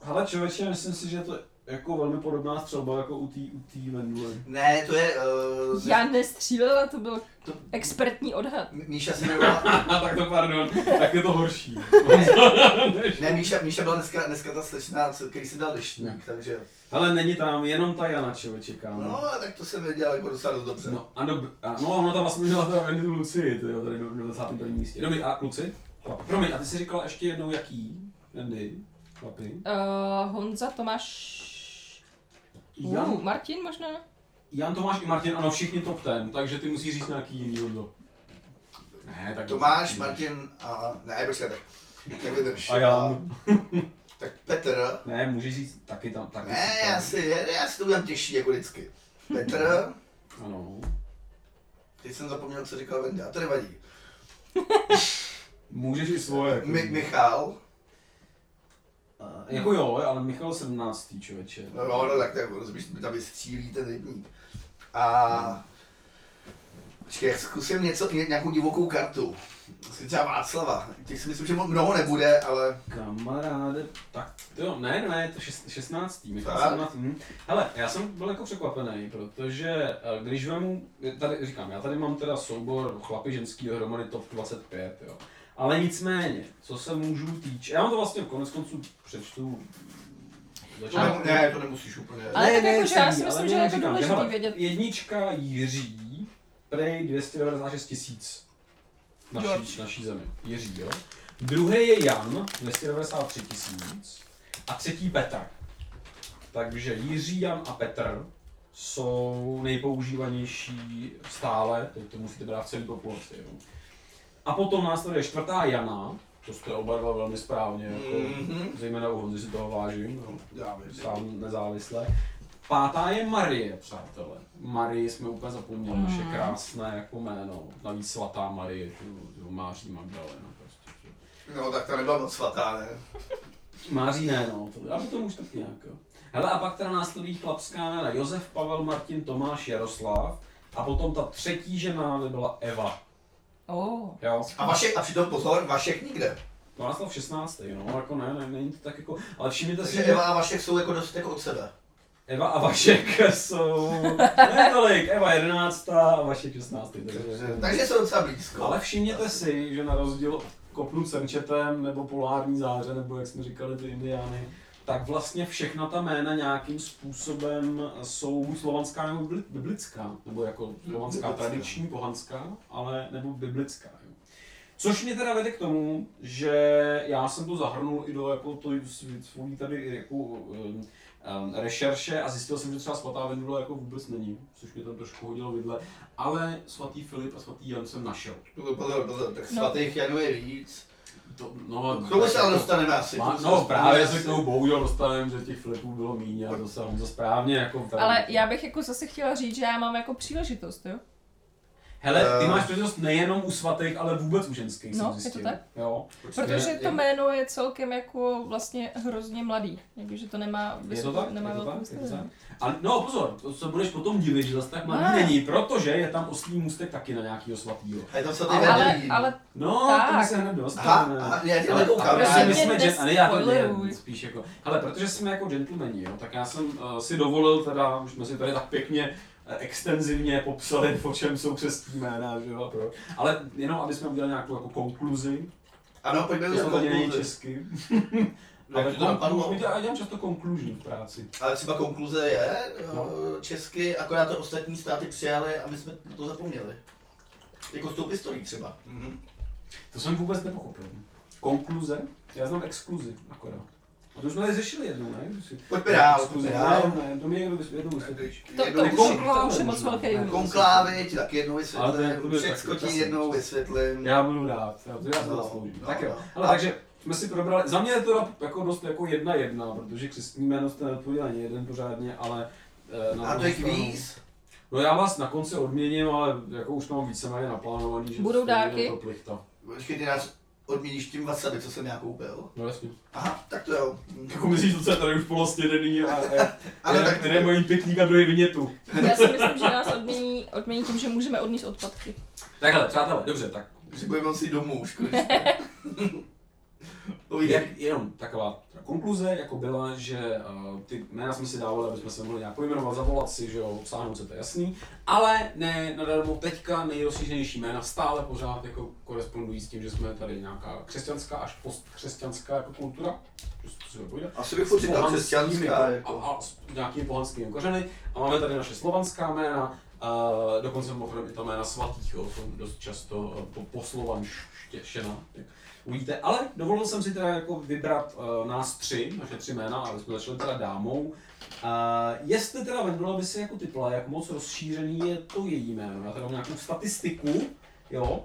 Hele člověče, myslím si, že je to jako velmi podobná střelba jako u té u tý Venduly. Ne, to je... Uh, Já nestřílela, to byl To- expertní odhad. Míša se jmenovala... A tak to pardon, tak je to horší. [laughs] Ne, Míša, Míša byla dneska, dneska ta slečna, co- který si dal deštník, takže... Ale není tam jenom ta Jana, člověče, kámo. No, tak to jsem věděl jako docela dost dobře. No, a dob- a, no, ona tam vlastně měla teda Wendy tu Lucii, to jo, tady na 21. místě. Dobrý, a Luci? Promiň, a ty jsi říkala ještě jednou jaký? Chlapi? Uh, Honza, Tomáš... Jan, Uh, Martin možná? Jan Tomáš i Martin, ano, všichni top ten, takže ty musíš říct nějaký jiný Honzo. Ne, tak Tomáš, Martin a... Ne, počkej, tak... Ten A Jan. [laughs] Tak Petr. Ne, můžeš říct taky tam, taky Ne, tam. já si, já si to udělám těžší, jako vždycky. Petr. Ano. Teď jsem zapomněl, co říkal Vendy, a to nevadí. Můžeš i svoje. Jako, Mi- Michal. A, jako jo, ale Michal 17. člověče. No, no, no tak, tak rozumíš, tam vystřílí ten rybník. A... Počkej, jak zkusím něco, ně- nějakou divokou kartu. Zkusím třeba Václava. Těch si myslím, že mnoho nebude, ale... Kamaráde, tak jo, ne, ne, to šest, 16. Michal Fakt? 17. Hm. Hele, já jsem byl jako překvapený, protože eh, když vemu, tady říkám, já tady mám teda soubor chlapy ženský dohromady top 25, jo. Ale nicméně, co se můžu týče, já mám to vlastně konec konců přečtu To začátku. ne, ne, to nemusíš úplně. Ale tak jako, že já si ale myslím, že je důležitý hele, vědět. Jednička Jiří, prej 296 tisíc naší, naší zemi. Jiří, jo. Druhý je Jan, 293 tisíc. A třetí Petr. Takže Jiří, Jan a Petr jsou nejpoužívanější stále, teď to musíte brát v celé populaci. Jo. A potom následuje čtvrtá Jana, To jste oba dva velmi správně, jako, Mhm. zejména u Honzy si toho vážím, no, Já vím. sám nezávisle. Pátá je Marie, přátelé. Marie jsme úplně zapomněli, Mm. naše krásné jako jméno. Navíc svatá Marie, tu, tu Máří Magdalena. Prostě. No tak to nebyla moc svatá, ne? Máří ne, no, to, ale to už tak nějak. Jo. Hele, a pak teda následují chlapská jména Josef, Pavel, Martin, Tomáš, Jaroslav. A potom ta třetí žena by byla Eva. Oh. Jo. A Vašek, a přitom pozor, Vašek nikde. Václav 16. No, jako ne, ne, není to tak jako, ale všimněte si, Takže že Eva a Vašek jsou jako dost jako od sebe. Eva a Vašek [laughs] jsou, ne tolik, Eva 11. a Vašek 16. Takže, Takže jsou docela blízko. ale všimněte si, že na rozdíl od kopnu Srnčetem nebo polární záře, nebo jak jsme říkali ty indiány, tak vlastně všechna ta jména nějakým způsobem jsou buď slovanská nebo bibli- biblická, nebo jako slovanská Biblická. tradiční, pohanská, ale nebo biblická. Jo. Což mě teda vede k tomu, že já jsem to zahrnul i do jako to svůj tady jako um, um, rešerše a zjistil jsem, že třeba svatá Vendula jako vůbec není, což mě tam trošku hodilo vidle, ale svatý Filip a svatý Jan jsem našel. Pozor, pozor, pozor, tak No. svatých Janů je víc. To, no, K tomu se ale dostaneme asi. Má, no právě se k tomu bohužel dostaneme, že těch Filipů bylo míň a to se on to správně jako tady. Ale já bych jako zase chtěla říct, že já mám jako příležitost, jo? Hele, ty Eh. máš příležitost nejenom u svatých, ale vůbec u ženských, No, jsem je to tak? Jo. Protože Je- to jméno je celkem jako vlastně hrozně mladý. Jakože to nemá, Je to vysokou, tak? nemá Je to velkou tak? Je to tak? Ale no pozor, to se budeš potom divit, že zase tak mladý Ne. není, protože je tam oslý můstek taky na nějakýho svatýho. A je tam svatý Ale, Vendelín. ale No, tak. tak. se hned Aha, dostaneme. aha, já Ale, nekoukám. ale Prosím my jsme, gen, ale já to ne, spíš jako, ale protože jsme jako gentlemani, jo, tak já jsem uh, si dovolil teda, už jsme si tady tak pěkně extenzivně popsali, o čem jsou křestní jména, že jo, pro. Ale jenom, aby jsme udělali nějakou jako konkluzi, Ano, pojďme to do to není česky. [laughs] Jak Ale to napadlo? konkluzi, já dělám často conclusion v práci. Ale třeba konkluze je No. no. česky, akorát to ostatní státy přijali a my jsme to zapomněli. Jako s tou pistolí třeba. Mhm. To jsem vůbec nepochopil. Konkluze? Já znám exkluzi, akorát. A to už jsme tady řešili jednou, ne? Pojďme dál, pojďme dál. Ne, to mi někdo vys- jednou vysvětlíš. to, to, to už je moc velký. Konklávy ti taky jednou Ale to je- vysvětlím, Všechno ti jednou vysvětlím. Já budu rád, já to já to No, zasloužím. no, tak jo. no. Ale takže jsme si probrali, za mě je to jako dost jako jedna jedna, protože křestní jméno jste neodpověděli ani jeden pořádně, ale eh, na A to je kvíz. No já vás na konci odměním, ale jako už to mám víceméně naplánovaný, že Budou dárky? je to plichta. Počkej, ty nás odmíníš tím wasabi, co jsem já koupil. No jasně. Aha, tak to jo. Jako myslíš, že to je tady už polostědený a, a, [laughs] a tak které mají pikník a druhý vinětu. Já si myslím, že nás odmění, odmění tím, že můžeme odníst odpadky. Takhle, přátelé, dobře, tak si budeme moci domů už konečně. [laughs] [laughs] Jenom taková konkluze jako byla, že uh, ty jména jsme si dávali, aby jsme se mohli nějak pojmenovat, zavolat si, že jo, obsáhnout se, to je jasný, ale ne nadarmo teďka nejrozšířenější jména stále pořád jako korespondují s tím, že jsme tady nějaká křesťanská až postkřesťanská jako kultura, povídat. Asi bych říkal křesťanská. ko- Jako. A, a s nějakými pohanskými kořeny. A máme tady naše slovanská jména, a dokonce mimochodem i ta jména svatých, jo, dost často eh, po, poslovanštěšena. jak Uvidíte, ale dovolil jsem si teda jako vybrat uh, nás tři, naše tři jména, ale jsme začali teda dámou. Uh, jestli teda Vendula by si jako typla, jak moc rozšířený je to její jméno, já teda mám nějakou statistiku, jo,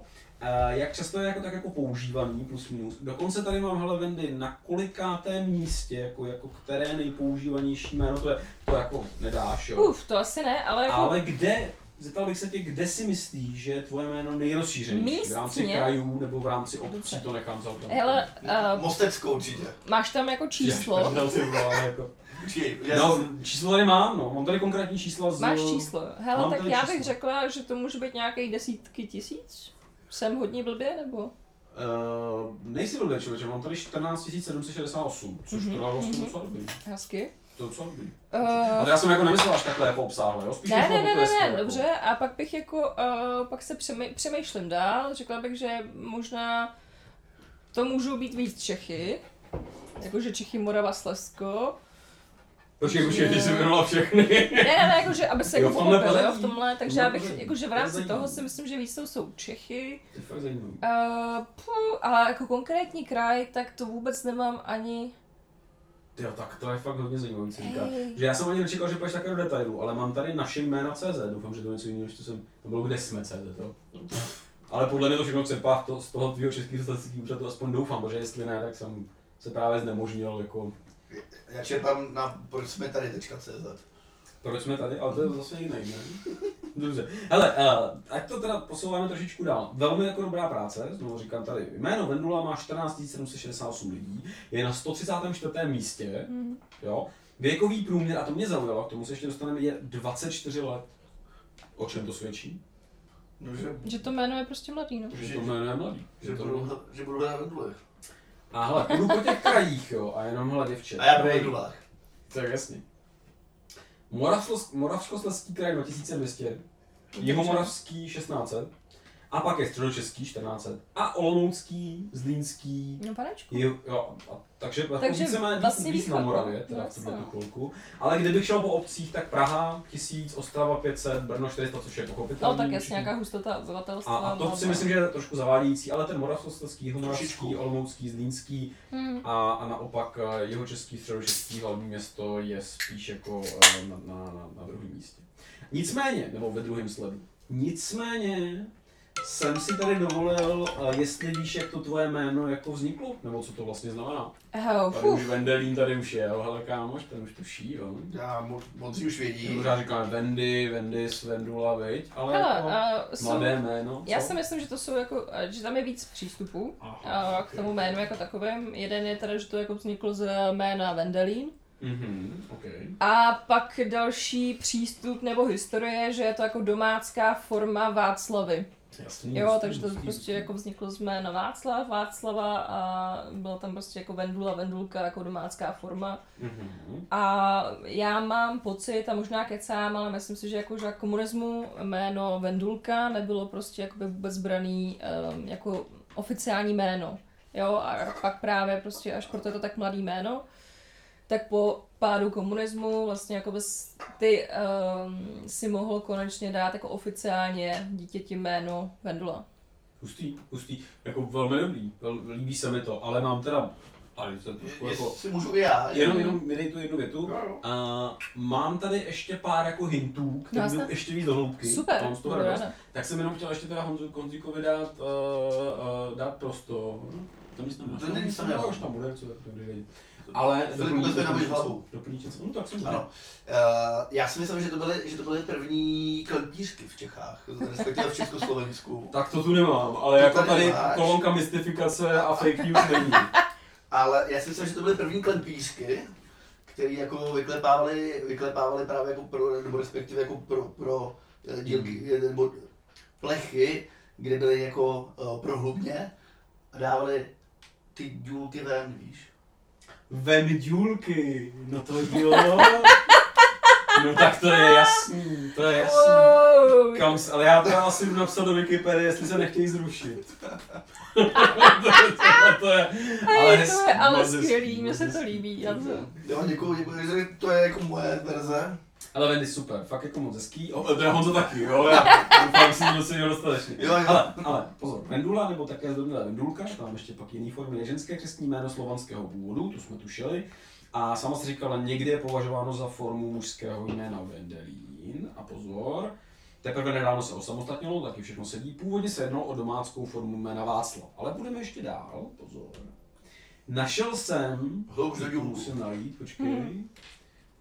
jak často je jako tak jako používaný, plus minus. Dokonce tady mám hele Vendy, na kolikátém místě, jako, jako které nejpoužívanější jméno, to je, to jako nedáš, jo. Uf, to asi ne, ale jako Ale kde, zeptal bych se tě, kde si myslíš, že je tvoje jméno nejrozšířenější? V rámci krajů nebo v rámci obcí, to nechám celkem. Hele, uh, Mosteckou určitě. máš tam jako číslo? Prdel, ty vole, jako. Já No, jsem- číslo tady mám, no. Mám tady konkrétní čísla z... Máš číslo. Hele, Mám tak já číslo. bych řekla, že to může být nějaký desítky tisíc. Jsem hodně blbě, nebo? Uh, nejsi blbě, člověče, mám tady 14 768, což Mhm, teda vlastně mhm. docela dobrý. Hezky. To je docela dobrý. Uh, Ale já jsem jako nemyslel až takhle jako obsáhle, jo? Spíš ne, šlo ne, ne, to, ne, ne, jako- dobře. A pak bych jako, uh, pak se přemý, přemýšlím dál. Řekla bych, že možná to můžou být víc Čechy. Jakože Čechy, Morava, Slezsko. Počkej, počkej, ty jsi jmenoval všechny. Ne, ne, ne, jakože, aby se Jo, jako v tomhle pochopil, jo, v tomhle, takže já bych, jakože v To rámci toho si myslím, že víc to jsou Čechy. To je fakt zajímavý. Uh, puh, ale jako konkrétní kraj, tak to vůbec nemám ani... Jo, tak to je fakt hodně zajímavý, co říká. Že já jsem ani nečekal, že půjdeš takhle do detailu, ale mám tady naše jména CZ, doufám, že to je něco jiného, než to jsem, to bylo kde jsme CZ, jo? Ale podle mě to všechno čerpá to, z toho tvýho českého statistického úřadu, aspoň doufám, protože jestli ne, tak jsem se právě znemožnil, jako, Já čerpám na proč jsme tady .cz. proč jsme tady, ale to je zase jiný, ne? Dobře. Hele, uh, ať to teda posouváme trošičku dál. Velmi jako dobrá práce, znovu říkám tady. Jméno Vendula má 14 768 lidí, je na 134. místě, jo. Věkový průměr, a to mě zaujalo, k tomu se ještě dostaneme, je 24 let. O čem to svědčí? No, že, Že to jméno je prostě mladý, no. Že to jméno je mladý. že, Že to budu, hl- že budu Vendule. A hele, půjdu po těch krajích, jo, a jenom hele děvče. A já po Prej- Vendulách. To je jasný. Moravskoslezský kraj 2200, Jihomoravský 1600, a pak je Středočeský 1400, a Olomoucký, Zlínský, No panečku. Jo, jo, a, takže, Takže takže víceméně vlastně víc na východ, Moravě, no. teda No, v tuhle chvilku. Ale kdybych šel po obcích, tak Praha 1000, Ostrava 500, Brno 400, což je pochopitelné. No tak jasně, nějaká hustota obyvatelstva. a, a to bla, si bla. myslím, že je trošku zavádějící, ale ten Moravskoslezský, Jihomoravský. Olomoucký, Zlínský Hmm. a, a naopak eh, jeho český, středočeský hlavní město je spíš jako eh, na, na, na, na druhém místě. Nicméně, nebo ve druhém sledu, nicméně jsem si tady dovolil, eh, jestli víš, jak to tvoje jméno jako vzniklo, nebo co to vlastně znamená. Oh, Tady už Vendelín tady už je, jo, hele kámoš, ten už tuší, jo. Já mo- moc už vědí. Pořád říkáme Vendy, Vendis, Vendula, viď, ale Hele, jako uh, jsou, mladé jméno, já co? si myslím, že to jsou jako, eh, že tam je víc přístupů Aha, uh, k tomu jménu jako takovém. Jeden je teda, že to jako vzniklo z jména Vendelín. Mhm, okay. A pak další přístup nebo historie, že je to jako domácká forma Václavy. Jasný, Jo, takže to hustý, prostě hustý. jako vzniklo z jména Václav, Václava a bylo tam prostě jako Vendula, Vendulka jako domácká forma. Mhm. A já mám pocit, a možná kecám, ale myslím si, že jako za komunismu jméno Vendulka nebylo prostě jakoby vůbec braný um, jako oficiální jméno. Jo, a pak právě prostě až proto je to tak mladý jméno, tak po pádu komunismu vlastně jako bys ty um, si mohl konečně dát jako oficiálně dítěti jméno Vendula. Hustý, hustý, jako velmi dobrý, vel, líbí se mi to, ale mám teda, ale to trošku jako, Jestli můžu i já. jenom, jenom mi dej tu jednu větu. Jo, jo. A mám tady ještě pár jako hintů, které Jasně. jdou ještě víc do hloubky. Super, Mám z toho radost. Tak jsem jenom chtěl ještě teda Honzu Konzíkovi dát, uh, uh, dát prostor. To nic tam To není už tam bude, co tak dobrý vědět. Ale nenavíš hlavu. Doplníš něco? No tak jsem Ano. Uh, já si myslím, že to byly, že to byly první klempířky v Čechách, respektive v Československu. [laughs] Tak to tu nemám, ale To jako tady tady kolonka mystifikace a fake news není. [laughs] Ale já si myslím, že to byly první klempířky, který jako vyklepávali, vyklepávali právě jako pro, nebo respektive jako pro, pro eh, dílky, eh, nebo plechy, kde byly jako uh, prohlubně a dávali ty důlky ven, víš. Vendulky, no to jo. No tak to je jasný, to je jasný. Wow. Kam, ale já to asi jdu napsat do Wikipedie, jestli se nechtějí zrušit. to, [laughs] to, to je, Ale to je ale skvělý, mně se to líbí. Já to... Jo, děkuji, děkuji, to je jako moje verze. Ale Vendy super, fakt jako moc hezký. O, teda Honzo taky, jo, [laughs] já doufám, že jsem docela dostatečně. Jo, jo. Ale, ale [laughs] pozor, Vendula, nebo také zdobila Vendulka, tam ještě pak jiný formy, je ženské křestní jméno slovanského původu, tu jsme tušili. A sama si říkala, někdy je považováno za formu mužského jména Vendelín. A pozor, teprve nedávno se osamostatnilo, taky všechno sedí. Původně se jednalo o domáckou formu jména Václav. Ale budeme ještě dál, pozor. Našel jsem, Hloubš to musím najít, počkej.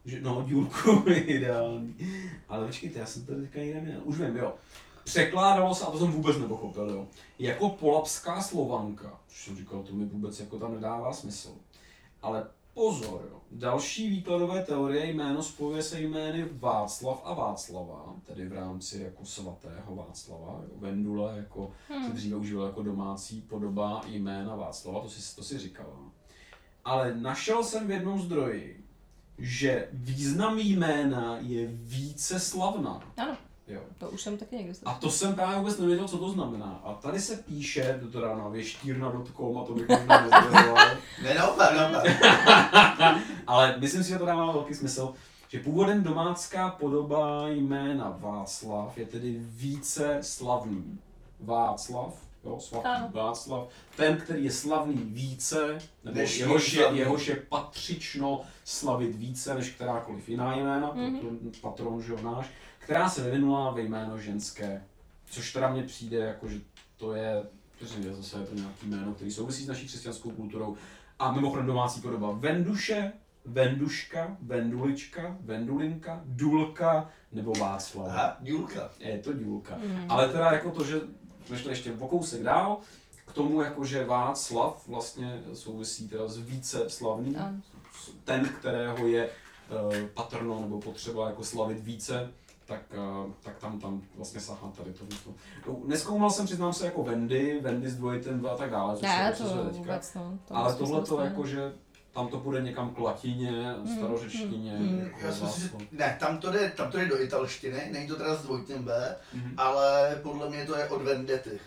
Že, no, dílku je [laughs] ideální. Ale počkejte, já jsem to teďka někde měl. Už vím, jo. Překládalo se, a to jsem vůbec nepochopil, jo. Jako polapská slovanka. Což jsem říkal, to mi vůbec jako tam nedává smysl. Ale pozor, jo. Další výkladové teorie jméno spojuje se jmény Václav a Václava, tedy v rámci jako svatého Václava. Jo. Vendula jako se dříve užíval jako domácí podoba jména Václava, to si, to si říkala. Ale našel jsem v jednom zdroji, že význam jména je více slavná. Ano, Jo. to už jsem taky někde A slyšela. to jsem právě vůbec nevěděl, co to znamená. A tady se píše, to teda na věštírna.com a to bych možná nezvědoval, [laughs] Ne, naopak, naopak. [laughs] ale myslím si, že to dává velký smysl, že původem domácká podoba jména Václav je tedy více slavný. Václav, jo, svatý Ano. Václav, ten, který je slavný více, nebo Než jehož je, jehož je patřično slavit více než kterákoliv jiná jména, Mhm. mm-hmm. patron, že náš, která se vyvinula ve jméno ženské. Což teda mně přijde jako, že to je, že zase je to nějaký jméno, který souvisí s naší křesťanskou kulturou. A mimochodem domácí podoba Venduše, Venduška, Vendulička, Vendulinka, Dulka nebo Václav. Aha, Julka. Je to Dulka. Mm. Ale teda jako to, že jsme šli ještě o kousek dál, k tomu jako, že Václav vlastně souvisí teda s více slavným, ten, kterého je uh, patrno nebo potřeba jako slavit více, tak, uh, tak tam, tam vlastně sahá tady to. No, neskoumal jsem, přiznám se, jako Wendy, Wendy s dvojitem dva a tak dále, Ne, se to rozšiřuje teďka. vůbec no. To Ale tohle to ne. Tam to půjde někam k latině, starořečtině, mm. jako Já si myslím, že Václav. ne, tam to, jde, tam to jde do italštiny, není to teda s dvojitým B, Mhm. ale podle mě to je od Vendety.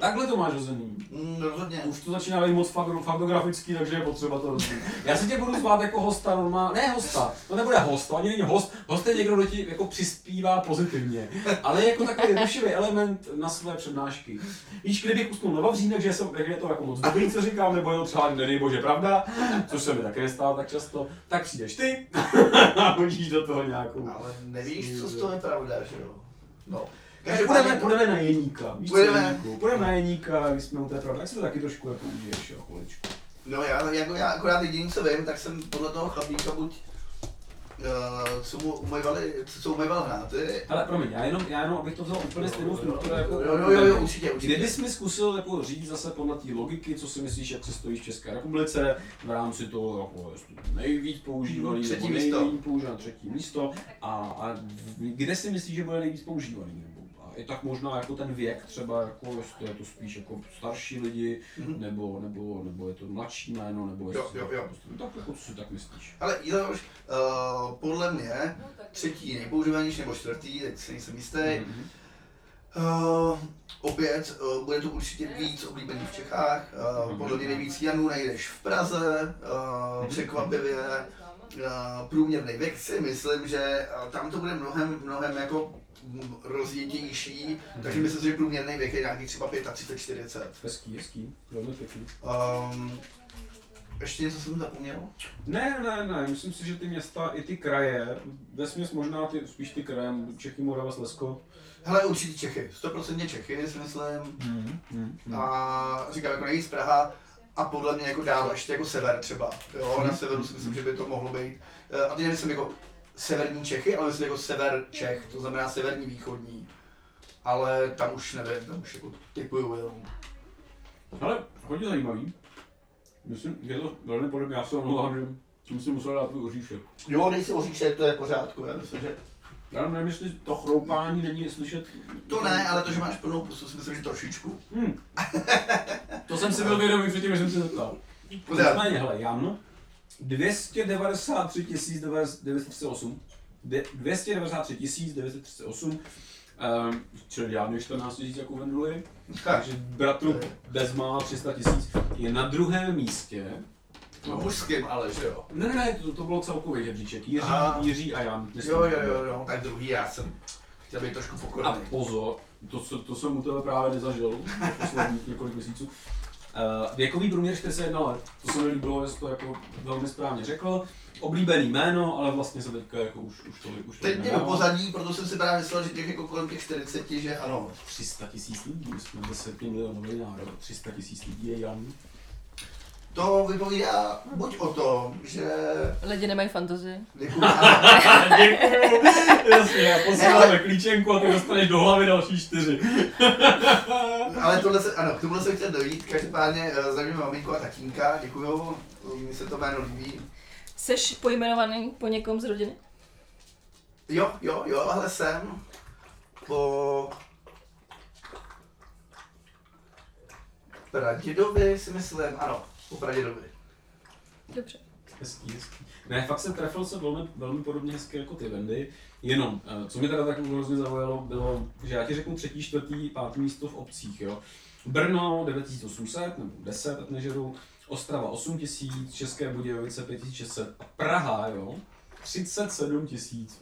Takhle to máš rozený. Mm, rozhodně. Už to začíná být moc fakt- faktografický, takže je potřeba to rozumět. Já si tě budu zvát jako hosta normálně, ne hosta, to nebude host, to ani není host, host je někdo, kdo ti jako přispívá pozitivně, ale jako takový rušivý element na své přednášky. Víš, kdybych usnul na Vavřínek, že, jsem, je to jako moc dobrý, co říkám, nebo je to třeba nedej bože pravda, což se mi také nestává tak často, tak přijdeš ty [laughs] a hodíš do toho nějakou. Ale nevíš, co z toho je pravda, že jo? No. Každopádně- půjdeme, půjdeme na Jeníka. Víš, co Půjdeme. Jeníku? Půjdeme na Jeníka, když jsme u té pravdy, tak si to taky trošku jako užiješ, jo, chviličku. No já, jako já akorát jediný, co vím, tak jsem podle toho chlapíka buď uh, co mu umývali, co umýval hráty. Ale promiň, já jenom, já jenom abych to vzal úplně stejnou strukturu jako... Jo, jo, jo, jo, určitě, určitě. Kdybys mi zkusil jako říct zase podle té logiky, co si myslíš, jak se stojí v České republice, v rámci toho jako nejvíc používaný, Třetí nebo místo. nejméně používaný, třetí místo, a, a kde si myslíš, že bude nejvíc používaný? Je tak možná jako ten věk třeba, jako jestli je to spíš jako starší lidi, Mhm. nebo, nebo, nebo je to mladší jméno, nebo jestli, Jo, jo, jo. tak jako co si tak myslíš? Ale Jiloš, uh, podle mě třetí nejpoužívanější nebo čtvrtý, tak si nejsem jistý. Mhm. Uh, opět uh, bude to určitě víc oblíbený v Čechách. Uh, podle mě nejvíc Janů najdeš v Praze, uh, překvapivě. Uh, průměrný věk si myslím, že uh, tam to bude mnohem, mnohem jako mm, rozjetější, takže myslím si, že průměrný věk je nějaký třeba 35-40. Hezký, hezký, velmi pěkný. Um, ještě něco jsem zapomněl? Ne, ne, ne, myslím si, že ty města i ty kraje, vesměs možná ty, spíš ty kraje, Čechy, Morava, Slezsko. Hele, určitě Čechy, 100% Čechy si myslím. Hmm, hmm, hmm. A říkám jako nejvíc Praha a podle mě jako dál ještě jako sever třeba. Jo, Mhm. na severu si myslím, že by to mohlo být. Eh, A teď nemyslím jako severní Čechy, ale myslím jako sever Čech, to znamená severní východní. Ale tam už nevím, tam už jako typuju jenom. Ale hodně zajímavý. Myslím, je to velmi podobně, já se omlouvám, že jsem si musel dát tvůj oříšek. Jo, dej si oříšek, to je v pořádku, já myslím, že Já nevím, jestli to chroupání není slyšet. to ne, ale to, že máš plnou pusu, si myslím, že trošičku. Hmm. [laughs] To jsem si byl vědomý předtím, než jsem se zeptal. Nicméně, hele, Jan, 293 938, 293 938, um, čili žádný 14 000 jako Venduli, takže bratru bezmála 300 tisíc, je na druhém místě. No, mužským ale, že jo. Ne, ne, ne, to, to bylo celkový žebříček. Jiří, Aha. Jiří a Jan. myslím. Jo, jo, jo, jo, tak druhý já jsem chtěl být trošku A pokorný. pozor, to, to jsem u tebe právě nezažil posledních [laughs] několik měsíců. Uh, věkový průměr 41 let, to se mi líbilo, že to jako velmi správně řekl. Oblíbený jméno, ale vlastně se teďka jako už, už tolik, už tolik Teď mě do pozadí, proto jsem si právě myslel, že těch jako kolem těch 40, že ano. 300 tisíc lidí, jsme 10 milionový národ, 300 tisíc lidí je Jan. To vypovídá buď o tom, že Lidi nemají fantazii. Děkuji, [laughs] jasně, já posíláme klíčenku a ty dostaneš do hlavy další čtyři. [laughs] ale tohle se, ano, k tomuhle jsem chtěl dojít, každopádně eh, zdravím maminku a tatínka, děkuju, mi se to jméno líbí. Seš pojmenovaný po někom z rodiny? Jo, jo, jo, ale jsem po pradědovi si myslím, ano, po pradědovi. Dobře. Hezký, hezký. Ne, fakt jsem trefil se velmi, velmi podobně hezky jako ty Vendy. Jenom, eh, co mě teda tak hrozně zaujalo, bylo, že já ti řeknu třetí, čtvrtý, pátý místo v obcích, jo. Brno 9800 nebo 10, ať nežeru, Ostrava 8000, České Budějovice 5600 a Praha, jo, 37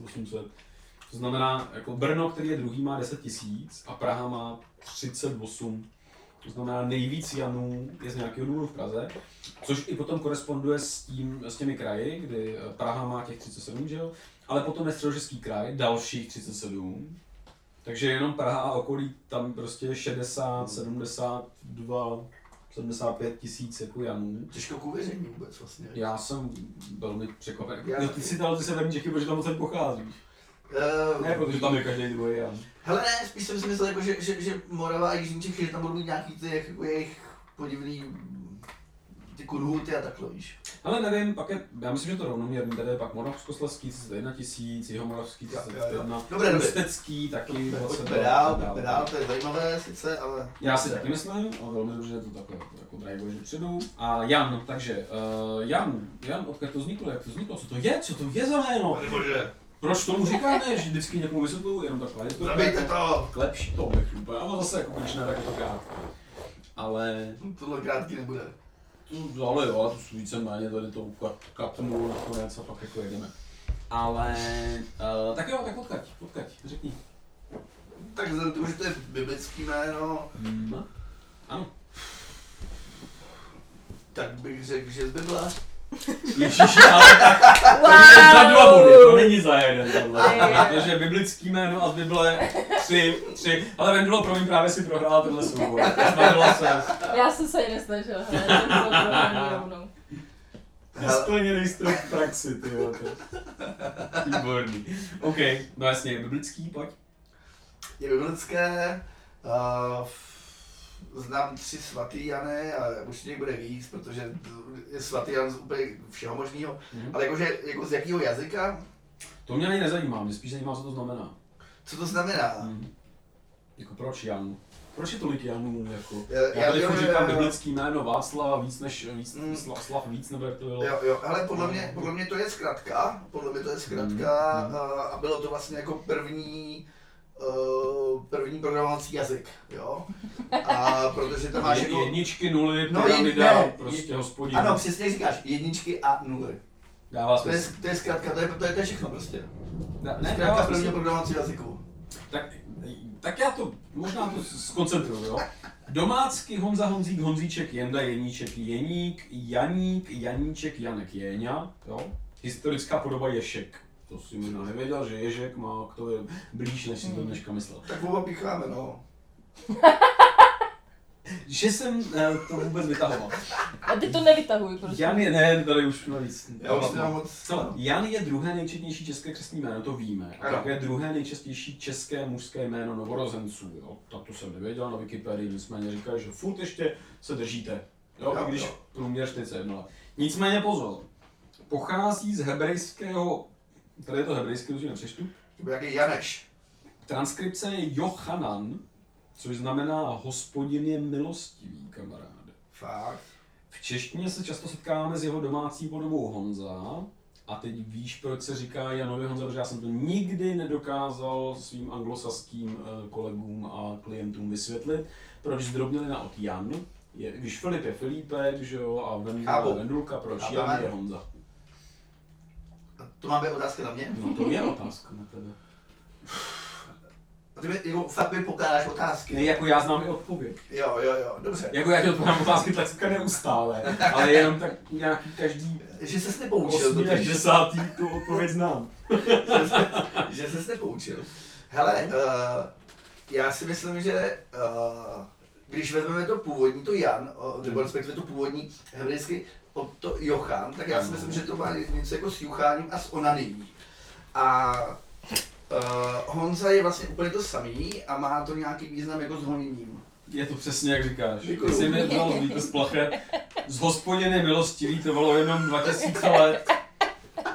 800. To znamená, jako Brno, který je druhý, má 10 tisíc a Praha má 38. To znamená, nejvíc Janů je z nějakého důvodu v Praze, což i potom koresponduje s, tím, s těmi kraji, kdy eh, Praha má těch 37, že jo? Ale potom je středočeský kraj, dalších 37. Takže jenom Praha a okolí tam prostě 60, 72, 75 tisíc jako Janů. Těžko k uvěření vůbec vlastně. Já jsem velmi překvapen. Já- Já... Ty si dal ty severní Čechy, protože tam moc pocházíš. Uh, Ne, protože tam je každý druhý Jan. Hele ne, spíš jsem si myslel, jako, že, že, že Morava a Jižní Čechy, že tam budou mít nějaký ty jako jejich podivný ty kurhuty a takhle, víš. Ale nevím, pak je, já myslím, že to rovnoměrný, tady je pak Moravskoslezský 31 tisíc, Jihomoravský jo, jo. 31, Dobré. Ústecký taky Pojďme 22. dál, dál, to je zajímavé sice, ale... Já si taky myslím, a velmi dobře, že to takhle jako drivuje dopředu. A Jan, takže uh, Jan, Jan, odkud to vzniklo, jak to vzniklo, co to je, co to je za jméno? Pane bože, Proč tomu říkáme, že vždycky někomu vysvětluju, jenom takhle. Je to zabijte to! Lepší to bych úplně, ale zase jako když ne, tak je to krátké. Ale, Tohle krátký nebude. no, ale jo, ale to jsou víceméně tady to katnu nakonec a pak jako jedeme. Ale, uh, tak jo, tak odkaď, odkaď, řekni. Tak vzhledem k tomu, že to je biblický jméno, Hmm. Ano. tak bych řekl, že z Bible. Ježiši, ale tak, to je za dva body, to není za jeden tohle. Protože biblický jméno a z Bible tři, tři, ale Vendula, promiň, právě si prohrála tenhle souboj. Zbavila se. Já jsem se i nesnažila, hele, to bylo rovnou. Nesplněný strop v praxi, ty jo. to- Výborný. OK, no jasně, biblický, pojď. Je biblické, uh, znám tři svatý Jany a určitě bude víc, protože je svatý Jan z úplně všeho možného. Mhm. Ale jakože, jako z jakého jazyka, To mě ani nezajímá, mě spíš zajímá, co to znamená. co to znamená? Mhm. Jako proč Jan? Proč je tolik Janů? Jako? Já- Já tady já- říkám biblický jméno Václava víc než víc, Mm. Slav, Slav víc, nebo jak to bylo? Jo, jo, ale podle mě, podle mě to je zkratka, podle mě to je zkratka mm. a, a bylo to vlastně jako první, uh, první programovací jazyk, jo. A protože tam máš jako, Jedničky, nuly, No, pyramida, ne, prostě hospodin. ano, přesně říkáš, jedničky a nuly. Dává To je, to je zkratka, to je, to je, to je všechno prostě. Ne, ne, Zkratka dává prvního smysl. programovacího jazyku. Tak, tak já to možná to skoncentruju, jo. Domácky Honza Honzík, Honzíček, Jenda, Jeníček, Jeník, Janík, Janíček, Janek, Jéňa, jo. Historická podoba Ješek. To si možná nevěděl, že Ježek má k tomu blíž, než si to dneška myslel. Tak oba pícháme, no. [laughs] Že jsem eh, to vůbec vytahoval. A ty to nevytahuj, prostě. Jan je, ne, tady už navíc. Já už nemám moc. Co? Jan je druhé nejčetnější české křestní jméno, to víme. A Ano. také druhé nejčastější české mužské jméno novorozenců. Jo? Tak to jsem nevěděl na Wikipedii, nicméně říkají, že furt ještě se držíte. Jo, Jo, i když jo. průměr 41 let. Nicméně pozor, pochází z hebrejského, tady je to hebrejské, už ji nepřečtu, To byl jaký Janeš. transkripce je Jochanan, což znamená hospodin je milostivý, kamaráde. Fakt. V češtině se často setkáváme s jeho domácí podobou Honza. A teď víš, proč se říká Janovi Honza, protože já jsem to nikdy nedokázal svým anglosaským eh, kolegům a klientům vysvětlit, proč zdrobnili na od Jan. Je, když Filip je Filipek, že jo, a je Vendulka, proč. Jan je Honza? To má být otázka na mě? No to je otázka na tebe. A ty mi jako fakt mi pokládáš otázky. Ne, jako já znám i odpověď. Jo, jo, jo, dobře. Jako já ti odpovídám otázky tlacka neustále, ale jenom tak nějaký každý Že ses nepoučil. 8 až totiž. 10. tu odpověď znám. že, se, že ses nepoučil. Hele, uh, já si myslím, že uh, když vezmeme to původní, to Jan, nebo respektive to původní hebrejsky, od to Jochan, tak já si myslím, že to má něco jako s jucháním a s onanií. A uh, Honza je vlastně úplně to samý a má to nějaký význam jako s honěním. Je to přesně jak říkáš. Děkuju. Jsi mi vzal z Víte z plache. Z hospodiny milostivý to bylo jenom 2000 let.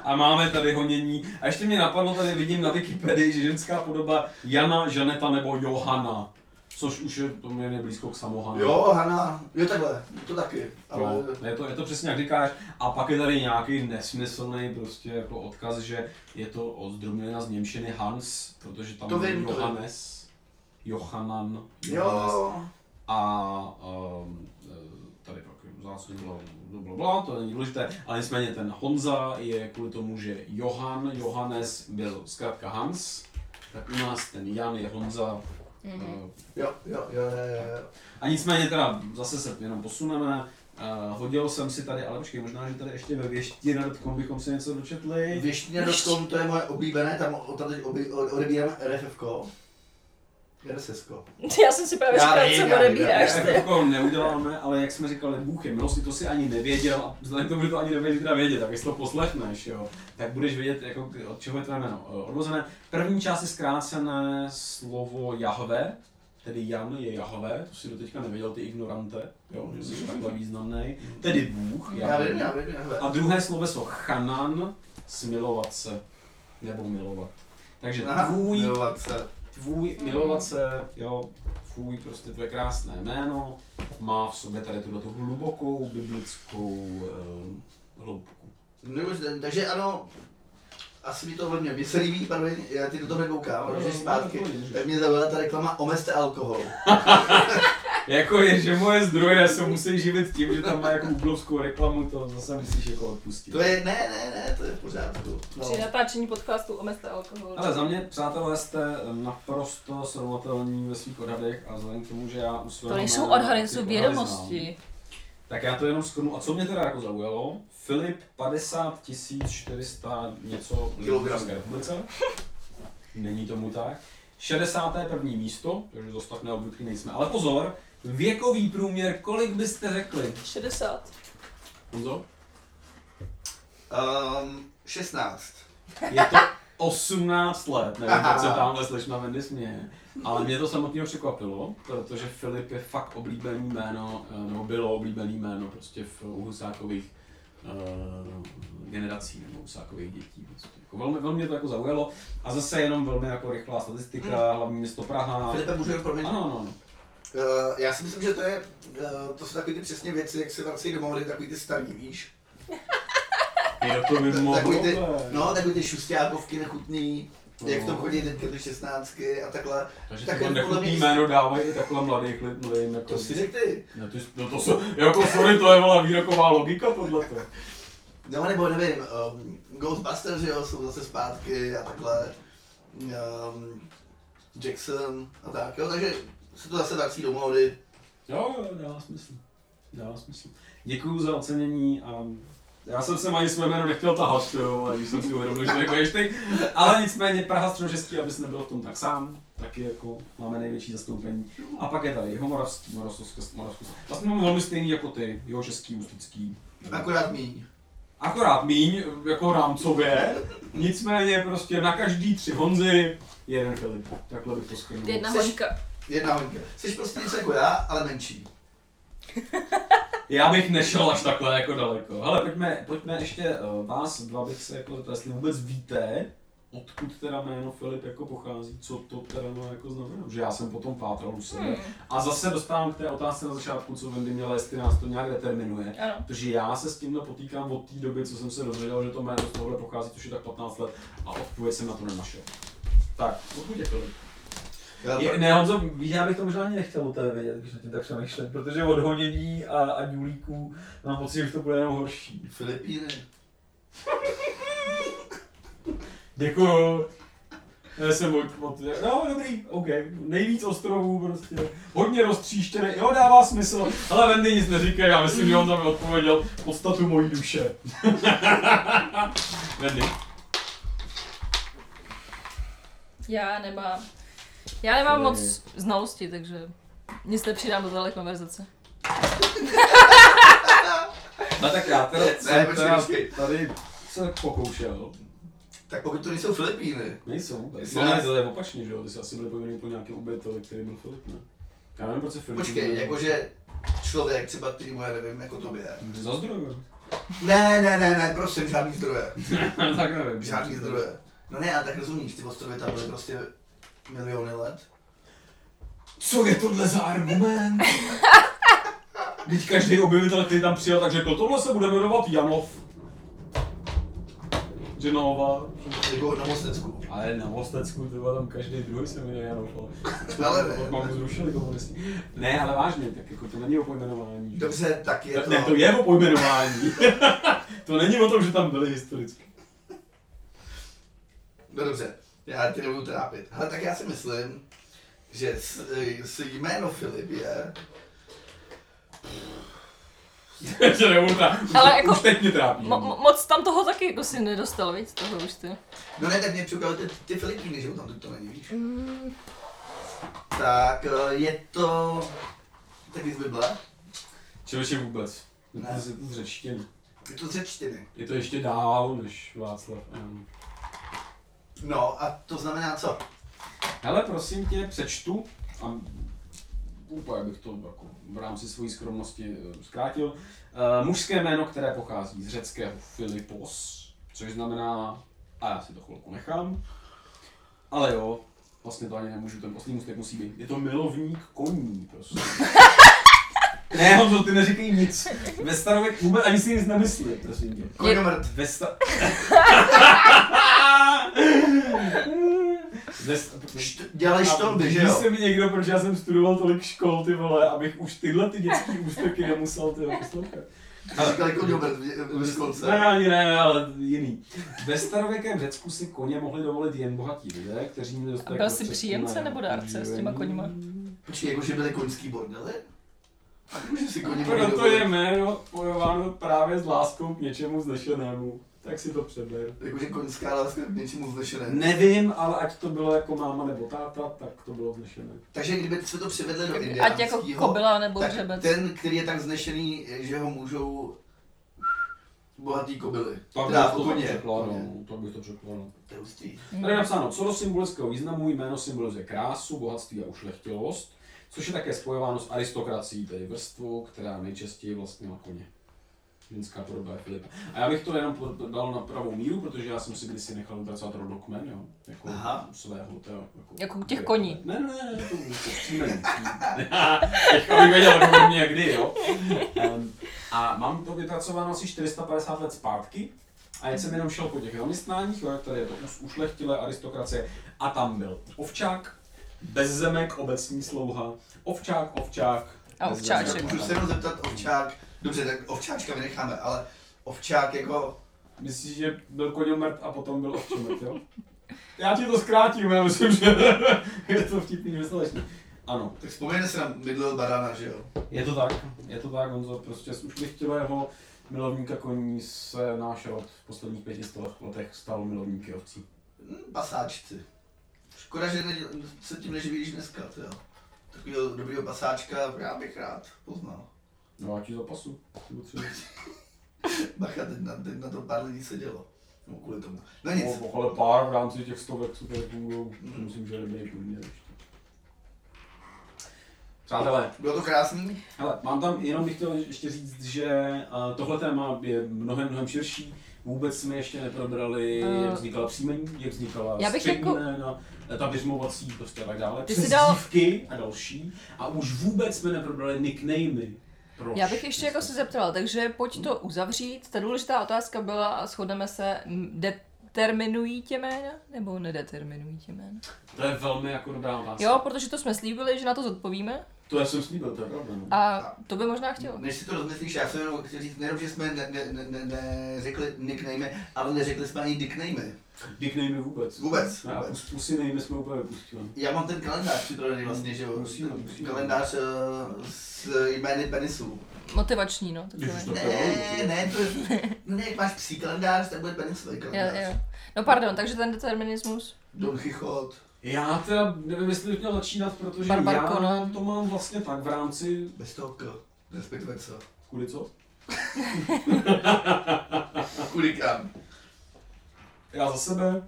A máme tady honění. A ještě mě napadlo, tady vidím na Wikipedii, že ženská podoba Jana, Žaneta nebo Johana. Což už je poměrně blízko k samohanu. Jo, Hana, jo takhle, to taky. Ale Jo, je, to, je to přesně jak říkáš. A pak je tady nějaký nesmyslný prostě jako odkaz, že je to ozdrobněna z Němčiny Hans, protože tam To je vím, to. Johannes, Johanan, Johannes. jo, A um, tady pak vzácně bylo blablabla, to není důležité, ale nicméně ten Honza je kvůli tomu, že Johan, Johannes byl zkrátka Hans, tak u nás ten Jan je Honza. Mhm. Uh, jo, jo, jo, jo, jo. a nicméně teda zase se jenom posuneme. Uh, hodil jsem si tady, ale počkej, možná, že tady ještě ve věština.com bychom si něco dočetli. Věština.com to je moje oblíbené, tam obi- odebírám RFFko. [laughs] Já jsem si právě vím, co odebíráš jako neuděláme, ale jak jsme říkali, Bůh je milosti, to si ani nevěděl a vzhledem k tomu, že to ani nebudeš teda vědět, tak jestli to poslechneš, jo, tak budeš vědět, jako, od čeho je tvé jméno eh, odvozené. První část je zkrácené slovo Jahve, tedy Jan je Jahve, to si doteďka nevěděl, ty ignorante, jo, že jsi takhle významný, tedy Bůh, Já vím, Jahve. já vím, já vím. A druhé slovo jsou Chanan, smilovat se, nebo milovat. Takže Aha, tvůj milovat se. Tvůj milovat se, jo, tvůj prostě tvoje krásné jméno má v sobě tady tuto hlubokou biblickou uh, hloubku. Takže ano, asi mi to hodně. Mně se líbí, pardon, já ty do toho nekoukám, No, že no, zpátky, no, no, tak mě zaujala ta reklama Omezte alkohol. [laughs] Jako je, že moje zdroje se musí živit tím, že tam má jako googlovskou reklamu, to zase musíš jako odpustit. To je, ne, ne, ne, to je v pořádku. No. Při natáčení podcastu omezte alkohol. Ale za mě, přátelé, jste naprosto srovnatelní ve svých odhadech a vzhledem k tomu, že já u svého To nejsou odhady, jsou vědomosti. Tak já to jenom skrnu. A co mě teda jako zaujalo? Filip 50 400 něco Kilogramů. Není tomu tak. 61. místo, takže tak neobvyklý nejsme. Ale pozor, věkový průměr, kolik byste řekli? 60. Honzo? Um, 16. Je to 18 let, nevím, jak se tamhle slečna Wendy směje. Ale mě to samotného překvapilo, protože Filip je fakt oblíbený jméno, eh, nebo bylo oblíbený jméno prostě v u Husákových uh, generací nebo Husákových dětí. Prostě. Jako velmi, velmi mě to jako zaujalo. A zase jenom velmi jako rychlá statistika, hlavní město Praha. Filipe, můžu proměnit? Ano, ano, ano. Uh, já si myslím, že to je, uh, to jsou takové ty přesně věci, jak se vrací domů, takový ty starý, víš? Je to mohlo Takový ty, no, takový ty šustákovky nechutný, jak v tom No. chodí teďka ty šestnáctky a takhle. Takže tak tak podle nechutný mě- jméno dávají i takhle mladých lidem. Jako To si řekl ty. No, ty, no to jsou, jako sorry, to je volá výroková logika tohle. No nebo nevím, um, Ghostbusters, že jo, jsou zase zpátky a takhle. Um, Jackson a tak, jo, takže se to zase vrací do módy. Jo, jo, dává smysl. Dává smysl. Děkuju za ocenění a já jsem se ani své jméno nechtěl tahat, jo, a když jsem si uvědomil, že to řekneš ty. Ale nicméně Praha středočeský, abys nebyl v tom tak sám, taky jako máme největší zastoupení. A pak je tady jeho moravský, moravský, moravský. Vlastně máme velmi stejný jako ty, jeho český, ústický. Akorát míň. Akorát míň, jako rámcově, nicméně prostě na každý tři Honzy jeden Filip. Takhle bych to schrnul. Jedna hoďka. Jedna hoďka. Jsi prostě něco jako já, ale menší. Já bych nešel až takhle jako daleko. Hele, pojďme, pojďme ještě uh, vás dva bych se jako zeptal, jestli vůbec víte, odkud teda jméno Filip jako pochází, co to teda no jako znamená. Že já jsem potom pátral u sebe. Hmm. A zase dostávám k té otázce na začátku, co Wendy měla, jestli nás to nějak determinuje. Ano. Protože já se s tímhle potýkám od té doby, co jsem se dozvěděl, že to jméno z tohohle pochází, což je tak 15 let, a odpověď jsem na to nenašel. Tak, odkud je Filip? Je, ne, Honzo, víš, já bych to možná ani nechtěl u tebe vědět, když na tím tak přemýšlím, protože od honění a, a důlíků mám pocit, že to bude jenom horší. Filipíny. [laughs] Děkuju. Já jsem od, od, no dobrý, OK, nejvíc ostrovů prostě, hodně roztříštěný, jo dává smysl, ale Wendy nic neříká, já myslím, že on tam odpověděl podstatu mojí duše. [laughs] Wendy. Já nemám. Já nemám moc znalosti, takže nic nepřidám do téhle konverzace. [laughs] No tak já teda Ne, jsem počkej, teda počkej. tady se pokoušel. Tak pokud to nejsou Filipíny, Nejsou vůbec. Jestli No ne, to je opačně, že jo? Ty jsi asi byl povinný po nějakém ubyteli, který byl Filip, ne? Já nevím, proč se Filip. počkej, jakože člověk třeba ty já nevím, jako tobě. Za zdroje. Ne, ne, ne, ne, prosím, žádný zdroje. [laughs] tak nevím. Žádný zdroje. No ne, ale tak rozumíš, ty ostrovy tam byly prostě miliony let. Co je tohle za argument? [laughs] Teď každý objevitel, který tam přijel, tak řekl, tohle se bude jmenovat Janov. Genova. Jako na Mostecku. Ale na Mostecku, to tam každý druhý se jmenuje Janov. Ale, Pak ne. mám zrušili komunisti. Ne, ale vážně, tak jako to není o pojmenování. Dobře, tak je to... Ne, to je o pojmenování. [laughs] to není o tom, že tam byli historicky. No dobře, já tě nebudu trápit. Ale tak já si myslím, že s, s jméno Filip je... [laughs] že nebudu Ale [laughs] jako- už teď mě trápí. Mo- mo- moc tam toho taky jako si nedostal, víc toho už ty. No ne, tak mě připravili ty, ty Filipíny, že jo, tam to není, víš? tak eh, je to taky z Bible. Člověče vůbec. Ne. Je to z- z řečtiny. Je to z řečtiny. Je to ještě dál než Václav M. No a to znamená co? Hele, prosím tě, přečtu a úplně bych to jako v rámci své skromnosti eh, zkrátil. Uh, mužské jméno, které pochází z řeckého Filipos, což znamená, a já si to chvilku nechám, ale jo, vlastně to ani nemůžu, ten poslední mustek musí být. Je to milovník koní, prostě. [laughs] ne, Honzo, ty neříkej nic. Ve starověk vůbec ani si nic nemyslí, prosím tě. Koňomrt. Ve sta... [laughs] Št- Dělej štolby, že jo? se mi někdo, proč já jsem studoval tolik škol, ty vole, abych už tyhle ty dětský ústeky nemusel ty poslouchat. A říkali koňomrt v- ve školce. Ne, ani ne, ale jiný. Ve starověkém Řecku si koně mohli dovolit jen bohatí lidé, kteří měli dostatek Byl jsi příjemce nebo dárce s těma koňma? Počkej, jakože byly koňský bordely? Proto je jméno spojováno právě s láskou k něčemu znešenému. Tak si to přeber. Jakože koňská láska k něčemu vznešené. Nevím, ale ať to bylo jako máma nebo táta, tak to bylo vznešené. Takže kdyby se to přivedli do Ať indiánského, jako kobila nebo tak hřebec. ten, který je tak znešený, že ho můžou bohatý kobily. Tak Teda bych to koně. překládal, tak bych to překládal. To je hustý. Tady je napsáno, co do symbolického významu jméno symbolizuje krásu, bohatství a ušlechtilost, což je také spojováno s aristokracií, tedy vrstvou, která nejčastěji vlastnila koně. Ženská podoba je Filipa. A já bych to jenom dal na pravou míru, protože já jsem si kdysi nechal vypracovat rodokmen, jo, jako Aha. svého. Teo, jako, Jako těch koní. Ne, ne, ne, to, to příjmení. [laughs] Teďka bych věděl, kdo mě kdy, jo. Um, a mám to vypracováno asi 450 let zpátky. A jak jsem jenom šel po těch zaměstnáních, jo, jak tady je to ušlechtilé aristokracie, a tam byl ovčák, bezzemek, obecní slouha, ovčák, ovčák, A bez ovčáček. zemek. Můžu se jenom zeptat ovčák, dobře, tak ovčáčka vynecháme, ale ovčák jako, Myslíš, že byl koněmrt a potom byl ovčemrt, jo? [laughs] Já ti to zkrátím, já myslím, že [laughs] je to vtipný myslešný. Ano, tak vzpomeňte se na Mydlil Barana, že jo? Je to tak, je to tak, Honzo, prostě z ušlechtilého milovníka koní se náš rod v posledních pěti letech stal milovníky ovcí. Hm, Pasáčci. Škoda, že ne, se tím neživíš dneska, jo. Takového dobrého pasáčka já bych rád poznal. No a ti zapasu. [laughs] Bacha, teď na, teď na to pár lidí sedělo. No kvůli tomu. No nic. No, ale pár v rámci těch stovek super fungují, myslím, že je dobrý průměr ještě. Přátelé, Bylo to krásný? hele, mám tam, jenom bych chtěl ještě říct, že uh, tohle téma je mnohem, mnohem širší. Vůbec jsme ještě neprobrali, Eh. jak vznikala příjmení, jak vznikala Já bych jako- jména, etablizmovací, prostě a tak dále, Ty dal- a další. A už vůbec jsme neprobrali nicknamey. Proč? Já bych ještě jako se zeptala, takže pojď to uzavřít. Ta důležitá otázka byla, a shodneme se, determinují tě jména nebo nedeterminují tě jména? To je velmi jako dobrá otázka. Jo, protože to jsme slíbili, že na to zodpovíme To já jsem slíbil, to je pravda. No. a to by možná chtěl. Než si to rozmyslíš, já jsem jenom chtěl říct, nejenom, že jsme neřekli ne, ne, ne, neřekli nickname, ale neřekli jsme ani nickname. Nicknamey vůbec. Vůbec, Ne, a vůbec. pus- pusy nejmy jsme úplně vypustili. Já mám ten kalendář připravený vlastně, že jo? Musíme, musíme. Kalendář uh, s jmény penisů. Motivační, no. Takové. to Ne, ne, to je, ne, jak máš psí kalendář, tak bude penisový Jo, kalendář. jo. No pardon, takže ten determinismus. Don Chichot, Já teda nevím, jestli bych měl začínat, protože Barbar já Conan. to mám vlastně tak v rámci... bez toho K, respektive co? Kvůli co? [laughs] Kvůli kam? Já za sebe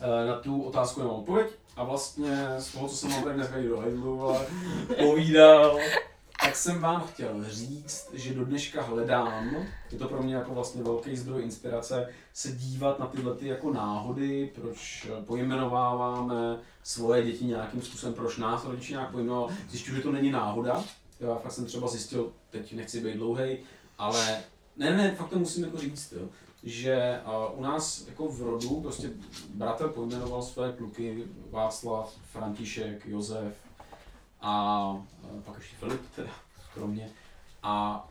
eh, na tu otázku nemám odpověď a vlastně z toho, co jsem vám tady dneska i do Heidlu ale povídal, tak jsem vám chtěl říct, že do dneška hledám, je to pro mě jako vlastně velký zdroj inspirace, se dívat na tyhle ty jako náhody, proč pojmenováváme svoje děti nějakým způsobem, proč nás rodiče nějak pojmenoval. Zjišťuju, že to není náhoda. Já fakt jsem třeba zjistil, teď nechci být dlouhej, ale ne, ne, fakt to musím jako říct, jo že u nás jako v rodu prostě bratr pojmenoval své kluky Václav, František, Josef a pak ještě Filip teda, kromě. A,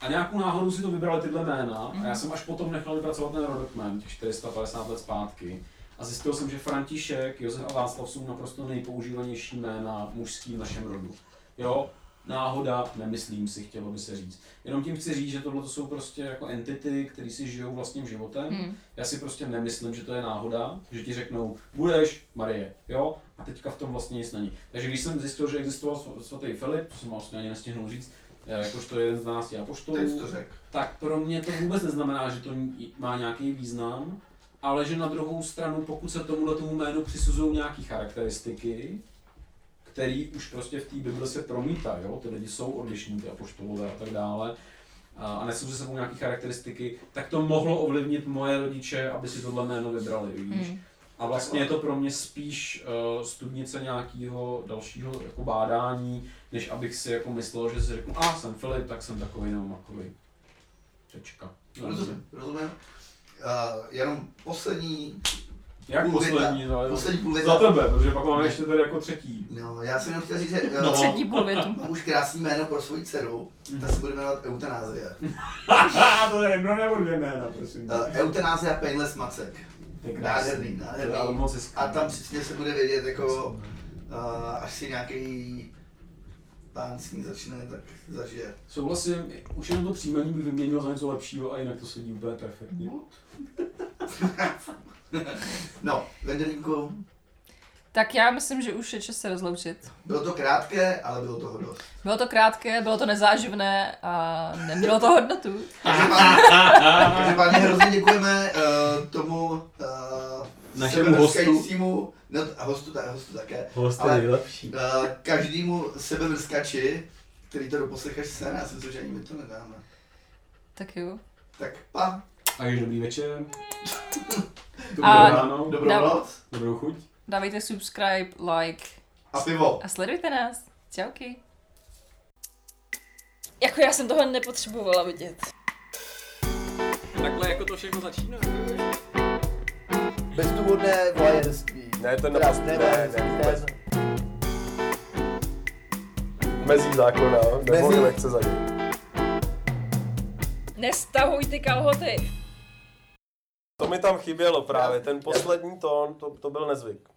a nějakou náhodou si to vybrali tyhle jména a já jsem až potom nechal vypracovat ten rodokmen, těch 450 let zpátky. A zjistil jsem, že František, Josef a Václav jsou naprosto nejpoužívanější jména mužský v našem rodu. Jo, náhoda, nemyslím si, chtělo by se říct. Jenom tím chci říct, že tohle jsou prostě jako entity, které si žijou vlastním životem. Hmm. Já si prostě nemyslím, že to je náhoda, že ti řeknou, budeš Marie, jo? A teďka v tom vlastně nic není. Takže když jsem zjistil, že existoval sv- svatý Filip, to jsem vlastně ani nestihnul říct, eh, jakožto jeden z 12 Teď apoštolů, to řek. tak pro mě to vůbec neznamená, že to má nějaký význam, ale že na druhou stranu, pokud se tomuhle tomu jménu přisuzují nějaké charakteristiky, které už prostě v té Bibli se promítají, jo? ty lidi jsou odlišní, ty apoštolové a tak dále, a a nesou se sebou nějaké charakteristiky, tak to mohlo ovlivnit moje rodiče, aby si tohle jméno vybrali, víš. Hmm. A vlastně je to pro mě spíš uh, studnice nějakého dalšího jako bádání, než abych si jako myslel, že si řeknu, a jsem Filip, tak jsem takový nebo makový. Tečka. Rozumím, rozumím. Uh, jenom poslední, Jak Půl poslední, no, poslední půl za věta. tebe, protože pak máme ještě tady jako třetí. No, já jsem jenom chtěl říct, že No. [laughs] Třetí půl větu. [laughs] mám už krásný jméno pro svoji dceru, ta se bude jmenovat Eutanázie. Haha, [laughs] to je jedno nebo dvě jména, prosím. Uh, Eutanázie Painless Macek. Nádherný, nádherný. A tam přesně se bude vědět, jako, uh, až si nějaký pán s ní začne, tak zažije. Souhlasím, už jenom to příjmení bych vyměnil za něco lepšího a jinak to sedí úplně perfektně. No, [laughs] Vendelínku, Tak já myslím, že už je čas se rozloučit. bylo to krátké, ale bylo toho dost. Bylo to krátké, bylo to nezáživné a nemělo to hodnotu. [laughs] Každopádně hrozně děkujeme uh, tomu uh, Našemu hostu. no a hostu, ta, hostu také, Host Ale- nejlepší. uh, každému sebemrskači, který to doposlechne sen, já si myslím, že ani my to nedáme. Tak jo. Tak pa, A již dobrý večer. [laughs] A- ráno. dobrou noc Dobrou chuť. Dávejte subscribe, like a pivo. a sledujte nás. Čauky. Jako já jsem tohle nepotřebovala vidět. Takhle jako to všechno začíná. Bezdůvodné voajerství. Ne, to naprosto- ne, ne, je- vůbec. Mezí zákona, nebo Mezí- nechce za ní. Nestahuj ty kalhoty. To mi tam chybělo právě, ten poslední tón, to, to byl nezvyk.